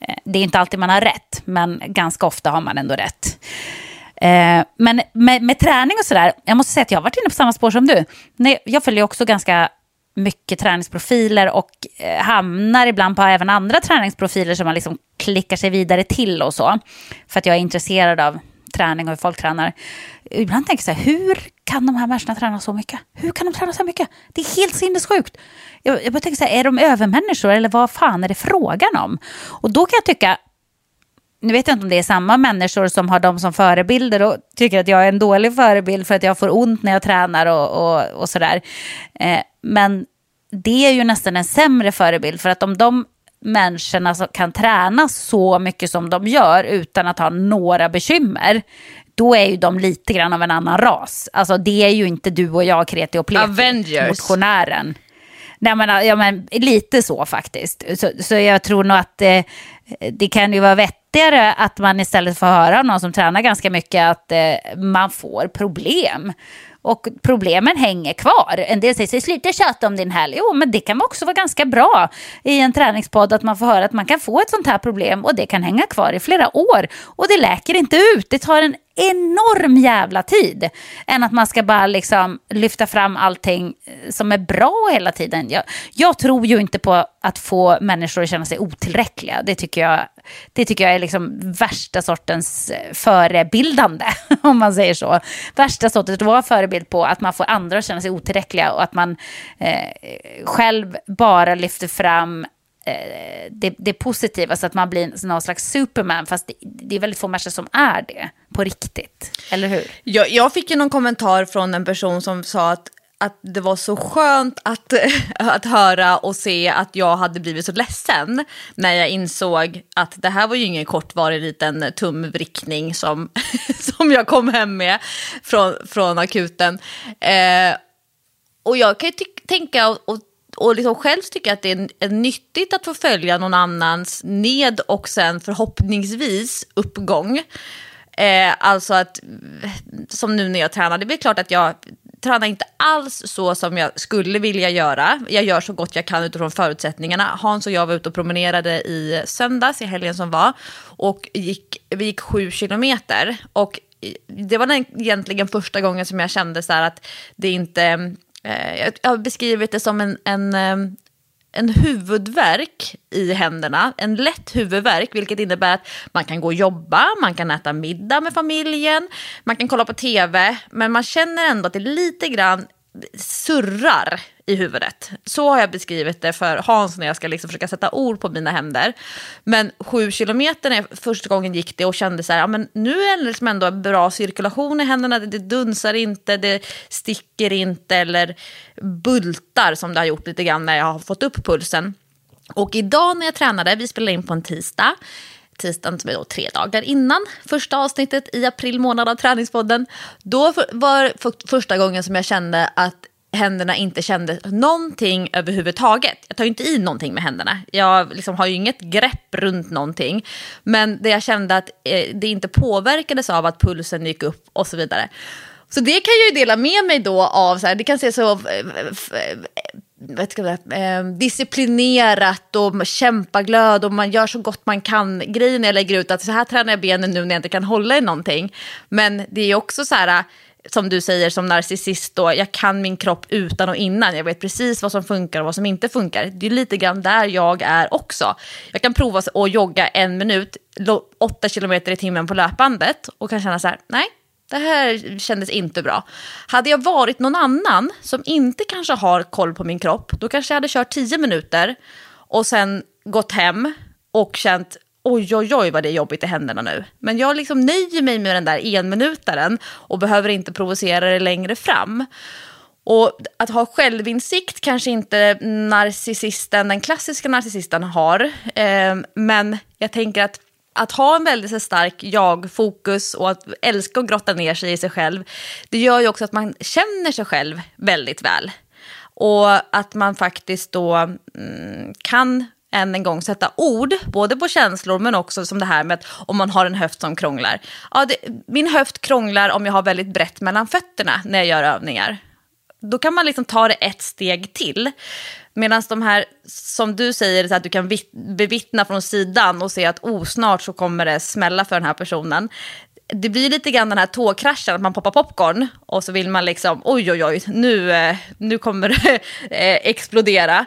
Eh, det är inte alltid man har rätt, men ganska ofta har man ändå rätt. Eh, men med, med träning och sådär, jag måste säga att jag har varit inne på samma spår som du. Jag följer också ganska mycket träningsprofiler och eh, hamnar ibland på även andra träningsprofiler som man liksom klickar sig vidare till och så. För att jag är intresserad av träning och hur folk tränar. Ibland tänker jag så här, hur kan de här människorna träna så mycket? Hur kan de träna så mycket? Det är helt sinnessjukt. Jag, jag bara tänker så här, är de övermänniskor eller vad fan är det frågan om? Och då kan jag tycka, nu vet jag inte om det är samma människor som har dem som förebilder och tycker att jag är en dålig förebild för att jag får ont när jag tränar och, och, och sådär. Eh, men det är ju nästan en sämre förebild för att om de människorna som kan träna så mycket som de gör utan att ha några bekymmer, då är ju de lite grann av en annan ras. Alltså det är ju inte du och jag, Kreti och Pleti, Avengers. motionären. Nej, men, ja, men lite så faktiskt. Så, så jag tror nog att eh, det kan ju vara vettigare att man istället får höra någon som tränar ganska mycket att eh, man får problem. Och problemen hänger kvar. En del säger, sluta tjata om din helg. Jo, men det kan också vara ganska bra i en träningspodd att man får höra att man kan få ett sånt här problem och det kan hänga kvar i flera år. Och det läker inte ut. Det tar en enorm jävla tid. Än att man ska bara liksom lyfta fram allting eh, som är bra hela tiden. Jag, jag tror ju inte på att få människor att känna sig otillräckliga. Det tycker jag, det tycker jag är liksom värsta sortens eh, förebildande, (laughs) om man säger så. Värsta sortens att vara förebild på att man får andra att känna sig otillräckliga och att man eh, själv bara lyfter fram Eh, det, det positiva så att man blir någon slags superman. Fast det, det, är väldigt få människor som är det på riktigt. Eller hur? Jag, jag fick ju någon kommentar från en person som sa att att det var så skönt att, (laughs) att höra och se att jag hade blivit så ledsen när jag insåg att det här var ju ingen kortvarig liten tumvrickning som, (laughs) som jag kom hem med från, från akuten. Eh, och jag kan ju tänka och, och och liksom själv tycker jag att det är, är nyttigt att få följa någon annans ned och sen förhoppningsvis uppgång. Eh, alltså att, som nu när jag tränar, det är klart att jag tränar inte alls så som jag skulle vilja göra. Jag gör så gott jag kan utifrån förutsättningarna. Hans och jag var ute och promenerade i söndags, i helgen som var, och gick, vi gick sju kilometer. Och det var den, egentligen första gången som jag kände så att det inte Eh, jag har beskrivit det som en, en, eh, en huvudvärk i händerna, en lätt huvudvärk, vilket innebär att man kan gå och jobba, man kan äta middag med familjen, man kan kolla på tv, men man känner ändå att det lite grann surrar i huvudet. Så har jag beskrivit det för Hans när jag ska liksom försöka sätta ord på mina händer. Men sju kilometer när jag första gången gick det och kände så här, ja, men nu är det liksom ändå en bra cirkulation i händerna, det dunsar inte, det sticker inte eller bultar som det har gjort lite grann när jag har fått upp pulsen. Och idag när jag tränade, vi spelade in på en tisdag, tisdagen som är då tre dagar innan första avsnittet i april månad av träningspodden. Då var första gången som jag kände att händerna inte kände någonting överhuvudtaget. Jag tar ju inte i någonting med händerna. Jag liksom har ju inget grepp runt någonting. Men det jag kände att eh, det inte påverkades av att pulsen gick upp och så vidare. Så det kan jag ju dela med mig då av, så här, det kan se så eh, eh vet ska eh, disciplinerat och kämpaglöd och man gör så gott man kan. Grejen jag lägger ut att så här tränar jag benen nu när jag inte kan hålla i någonting. Men det är också så här, som du säger som narcissist då, jag kan min kropp utan och innan. Jag vet precis vad som funkar och vad som inte funkar. Det är lite grann där jag är också. Jag kan prova att jogga en minut, åtta kilometer i timmen på löpbandet och kan känna så här, nej, det här kändes inte bra. Hade jag varit någon annan som inte kanske har koll på min kropp, då kanske jag hade kört tio minuter och sen gått hem och känt oj, oj, oj vad det är jobbigt i händerna nu. Men jag liksom nöjer mig med den där enminutaren och behöver inte provocera det längre fram. Och att ha självinsikt kanske inte narcissisten, den klassiska narcissisten har. Eh, men jag tänker att att ha en väldigt stark jag-fokus och att älska att grotta ner sig i sig själv, det gör ju också att man känner sig själv väldigt väl. Och att man faktiskt då mm, kan än en gång sätta ord, både på känslor men också som det här med att om man har en höft som krånglar. Ja, det, min höft krånglar om jag har väldigt brett mellan fötterna när jag gör övningar. Då kan man liksom ta det ett steg till. Medan de här, som du säger, så att du kan bevittna från sidan och se att oh, snart så kommer det smälla för den här personen. Det blir lite grann den här tågkraschen, att man poppar popcorn och så vill man liksom, oj oj oj, nu, eh, nu kommer det (laughs) eh, explodera.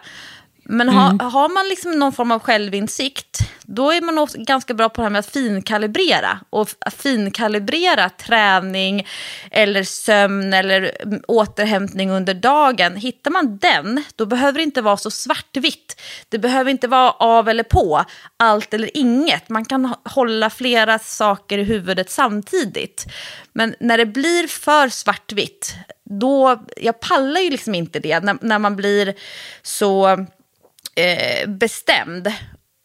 Men ha, mm. har man liksom någon form av självinsikt, då är man också ganska bra på det här med att finkalibrera. Och finkalibrera träning eller sömn eller återhämtning under dagen. Hittar man den, då behöver det inte vara så svartvitt. Det behöver inte vara av eller på, allt eller inget. Man kan hålla flera saker i huvudet samtidigt. Men när det blir för svartvitt, då, jag pallar ju liksom inte det. När, när man blir så eh, bestämd.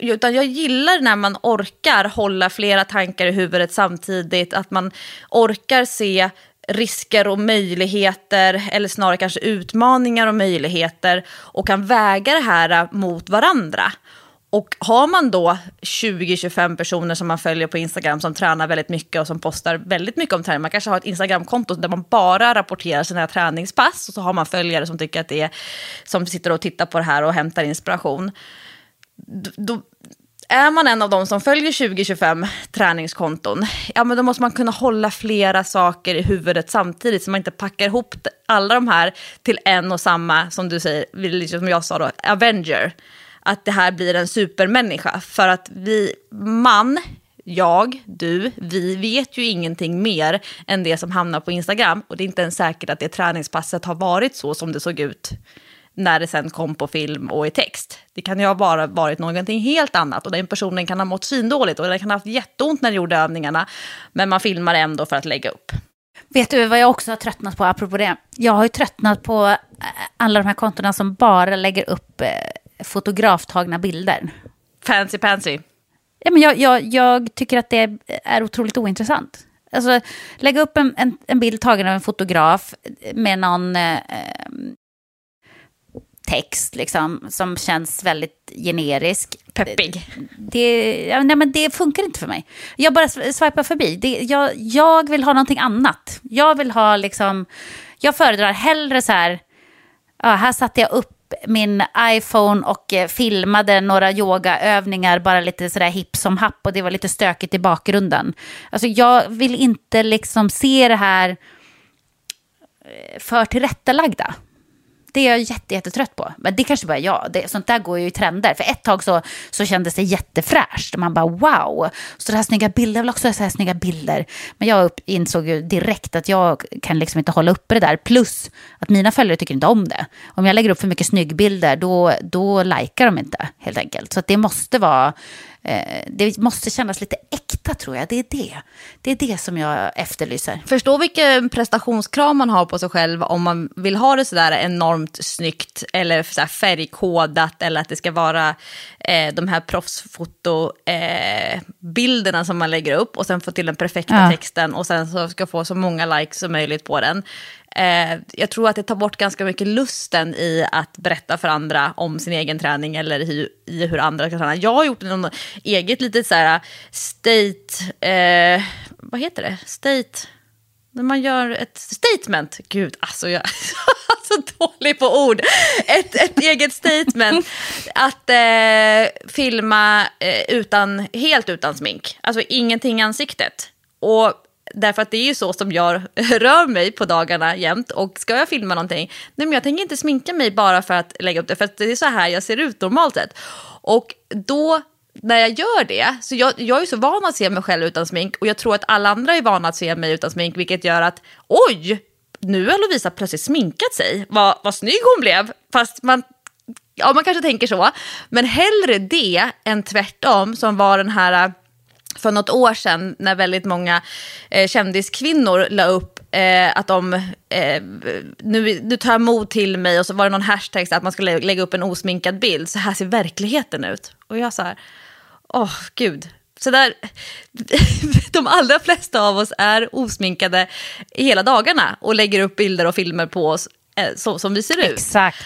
Utan jag gillar när man orkar hålla flera tankar i huvudet samtidigt. Att man orkar se risker och möjligheter, eller snarare kanske utmaningar och möjligheter och kan väga det här mot varandra. Och har man då 20-25 personer som man följer på Instagram som tränar väldigt mycket och som postar väldigt mycket om träning, man kanske har ett Instagramkonto där man bara rapporterar sina träningspass och så har man följare som tycker att det är, som sitter och tittar på det här och hämtar inspiration. Då, är man en av de som följer 20-25 träningskonton, ja men då måste man kunna hålla flera saker i huvudet samtidigt så man inte packar ihop alla de här till en och samma, som du säger, liksom som jag sa då, Avenger att det här blir en supermänniska. För att vi, man, jag, du, vi vet ju ingenting mer än det som hamnar på Instagram. Och det är inte ens säkert att det träningspasset har varit så som det såg ut när det sen kom på film och i text. Det kan ju ha bara varit någonting helt annat och den personen kan ha mått svindåligt och den kan ha haft jätteont när den gjorde övningarna. Men man filmar ändå för att lägga upp. Vet du vad jag också har tröttnat på apropå det? Jag har ju tröttnat på eh, alla de här kontona som bara lägger upp eh, fotograftagna bilder. Fancy pansy. Ja, men jag, jag, jag tycker att det är otroligt ointressant. Alltså, lägga upp en, en, en bild tagen av en fotograf med någon eh, text liksom, som känns väldigt generisk. Peppig. Det, ja, nej, men det funkar inte för mig. Jag bara swipar förbi. Det, jag, jag vill ha någonting annat. Jag vill ha liksom, jag föredrar hellre så här, ja, här satte jag upp min iPhone och eh, filmade några yogaövningar, bara lite sådär hipp som happ och det var lite stökigt i bakgrunden. Alltså jag vill inte liksom se det här eh, för tillrättalagda. Det är jag jättetrött på. Men det kanske bara är jag. Det, sånt där går ju i trender. För ett tag så, så kändes det jättefräscht. Man bara wow. Så det här snygga bilder, jag vill också ha så här snygga bilder. Men jag upp, insåg ju direkt att jag kan liksom inte hålla uppe det där. Plus att mina följare tycker inte om det. Om jag lägger upp för mycket snyggbilder då, då likar de inte helt enkelt. Så det måste vara det måste kännas lite äkta tror jag. Det är det. Det är det som jag efterlyser. Förstå vilken prestationskrav man har på sig själv om man vill ha det sådär enormt snyggt eller så färgkodat eller att det ska vara eh, de här proffsfotobilderna eh, som man lägger upp och sen få till den perfekta ja. texten och sen så ska få så många likes som möjligt på den. Eh, jag tror att det tar bort ganska mycket lusten i att berätta för andra om sin egen träning eller i, i hur andra ska träna. Jag har gjort någon eget litet så här eh, state, eh, vad heter det? State, när man gör ett statement. Gud, alltså jag (laughs) är så dålig på ord. Ett, ett eget statement. Att eh, filma eh, utan, helt utan smink. Alltså ingenting i ansiktet. Och Därför att det är ju så som jag (laughs) rör mig på dagarna jämt. Och ska jag filma någonting, nej men jag tänker inte sminka mig bara för att lägga upp det. För att det är så här jag ser ut normalt sett. Och då när jag gör det, så jag, jag är så van att se mig själv utan smink och jag tror att alla andra är vana att se mig utan smink, vilket gör att oj, nu har Lovisa plötsligt sminkat sig, vad, vad snygg hon blev. Fast man, ja, man kanske tänker så, men hellre det än tvärtom som var den här för något år sedan när väldigt många eh, kändiskvinnor la upp eh, att de, eh, nu, nu tar jag mod till mig och så var det någon hashtag så att man skulle lägga upp en osminkad bild, så här ser verkligheten ut. Och jag så här, åh oh, gud. Så där, (laughs) de allra flesta av oss är osminkade hela dagarna och lägger upp bilder och filmer på oss så, som vi ser ut. Exakt.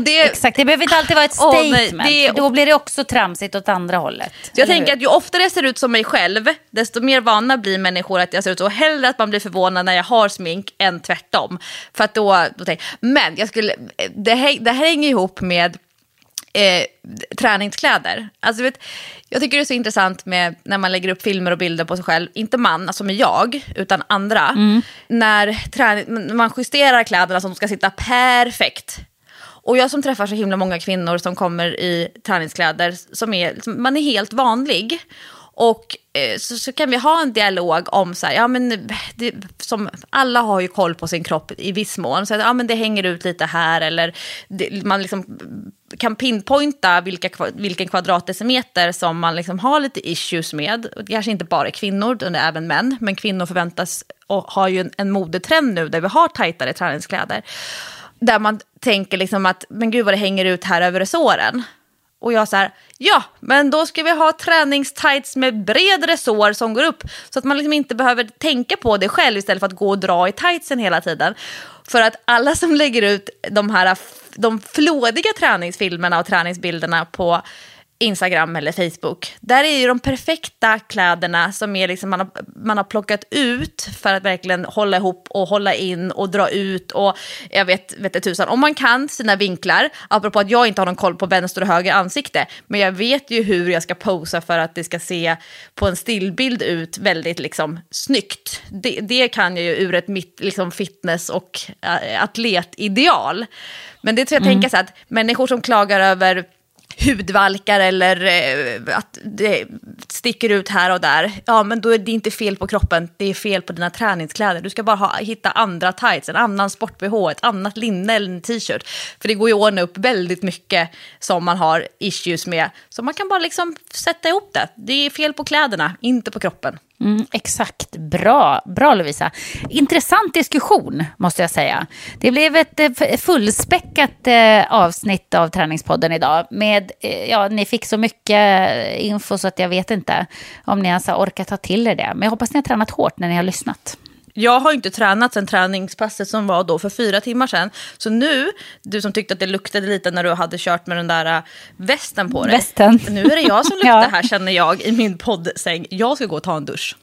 Det, Exakt, det behöver inte alltid vara ett statement. Oh, nej, det, då blir det också tramsigt åt andra hållet. Jag tänker hur? att ju oftare jag ser ut som mig själv, desto mer vana blir människor att jag ser ut så. Hellre att man blir förvånad när jag har smink än tvärtom. För då, då tänker, men jag skulle, det, här, det här hänger ihop med eh, träningskläder. Alltså, vet, jag tycker det är så intressant med när man lägger upp filmer och bilder på sig själv, inte man, alltså med jag, utan andra. Mm. När träning, man justerar kläderna så att de ska sitta perfekt. Och jag som träffar så himla många kvinnor som kommer i träningskläder, som är, man är helt vanlig. Och eh, så, så, kan vi ha en dialog om så här, ja men det, som, alla har ju koll på sin kropp i viss mån. Så att, ja men det hänger ut lite här eller det, man liksom kan pinpointa vilka, vilken kvadratdecimeter som man liksom har lite issues med. Det kanske inte bara är kvinnor, utan det är även män. Men kvinnor förväntas och har ju en, en modetrend nu där vi har tajtare träningskläder. Där man tänker liksom att, men gud vad det hänger ut här över resåren. Och jag så här, ja, men då ska vi ha träningstights med bred resår som går upp. Så att man liksom inte behöver tänka på det själv istället för att gå och dra i tightsen hela tiden. För att alla som lägger ut de här de flådiga träningsfilmerna och träningsbilderna på Instagram eller Facebook. Där är ju de perfekta kläderna som är liksom man, har, man har plockat ut för att verkligen hålla ihop och hålla in och dra ut och jag vet, vet det tusan. Om man kan sina vinklar, apropå att jag inte har någon koll på vänster och höger ansikte, men jag vet ju hur jag ska posa för att det ska se på en stillbild ut väldigt liksom snyggt. Det, det kan jag ju ur ett mitt liksom fitness och äh, atletideal. Men det tror jag mm. tänka så att människor som klagar över hudvalkar eller eh, att det sticker ut här och där. Ja, men då är det inte fel på kroppen, det är fel på dina träningskläder. Du ska bara ha, hitta andra tights, en annan sport-bh, ett annat linne eller en t-shirt. För det går ju att ordna upp väldigt mycket som man har issues med. Så man kan bara liksom sätta ihop det. Det är fel på kläderna, inte på kroppen. Mm, exakt, bra. Bra Lovisa. Intressant diskussion måste jag säga. Det blev ett eh, fullspäckat eh, avsnitt av Träningspodden idag. Med, eh, ja, ni fick så mycket info så att jag vet inte om ni ens har orkat ta till er det. Men jag hoppas ni har tränat hårt när ni har lyssnat. Jag har inte tränat sen träningspasset som var då för fyra timmar sedan. Så nu, du som tyckte att det luktade lite när du hade kört med den där äh, västen på dig. Västen. (laughs) Nu är det jag som (laughs) luktar ja. här känner jag i min poddsäng. Jag ska gå och ta en dusch.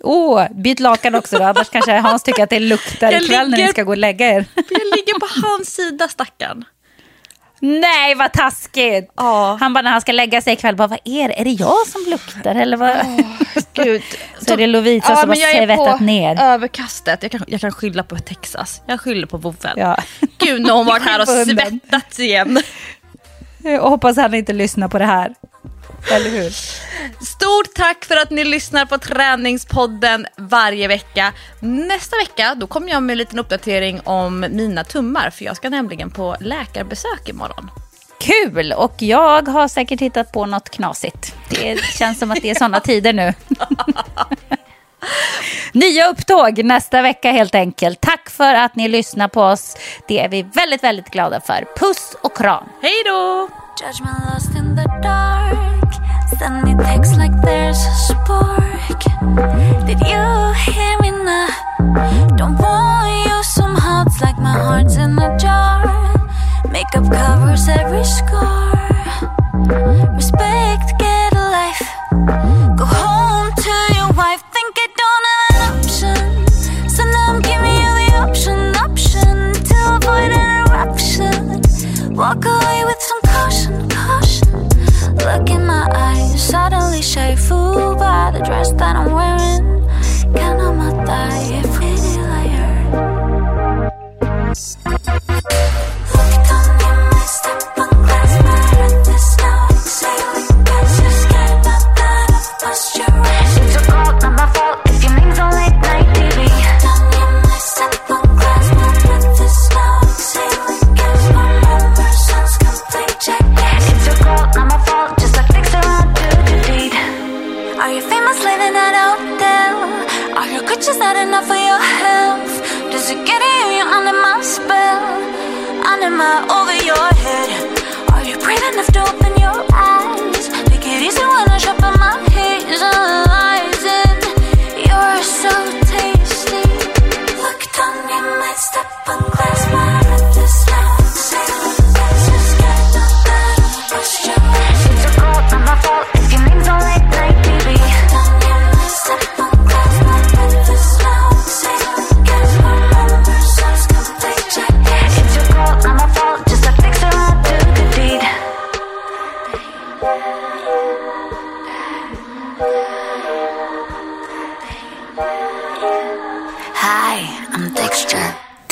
Åh, oh, byt lakan också då, annars kanske Hans tycker att det luktar ikväll när ni ska gå och lägga er. Jag ligger på (laughs) hans sida stackarn. Nej, vad taskigt! Oh. Han bara när han ska lägga sig ikväll, bara, vad är det? Är det jag som luktar? Eller vad? Oh, Gud. (laughs) Så är det Lovisa ja, som har svettat ner. överkastet. Jag kan, jag kan skylla på Texas. Jag skyller på vovven. Ja. (laughs) Gud, nu har hon varit här (laughs) och svettats igen. Och hoppas han inte lyssnar på det här. Eller hur? Stort tack för att ni lyssnar på Träningspodden varje vecka. Nästa vecka då kommer jag med en liten uppdatering om mina tummar för jag ska nämligen på läkarbesök imorgon. Kul! Och jag har säkert hittat på något knasigt. Det känns som att det är sådana tider nu. (laughs) Nya upptåg nästa vecka helt enkelt. Tack för att ni lyssnar på oss. Det är vi väldigt, väldigt glada för. Puss och kram. Hej då! Makeup covers every scar. Respect, get a life. Walk away with some caution, caution. Look in my eyes, suddenly shy, fooled by the dress that I'm wearing. Can I not die, pretty liar? Your riches not enough for your health? Does it get you you're under my spell? Under my over your head. Are you brave enough to open your eyes? Make it easy when I sharpen my haze analyzing. You're so tasty. Look down, you might step on glass, but at the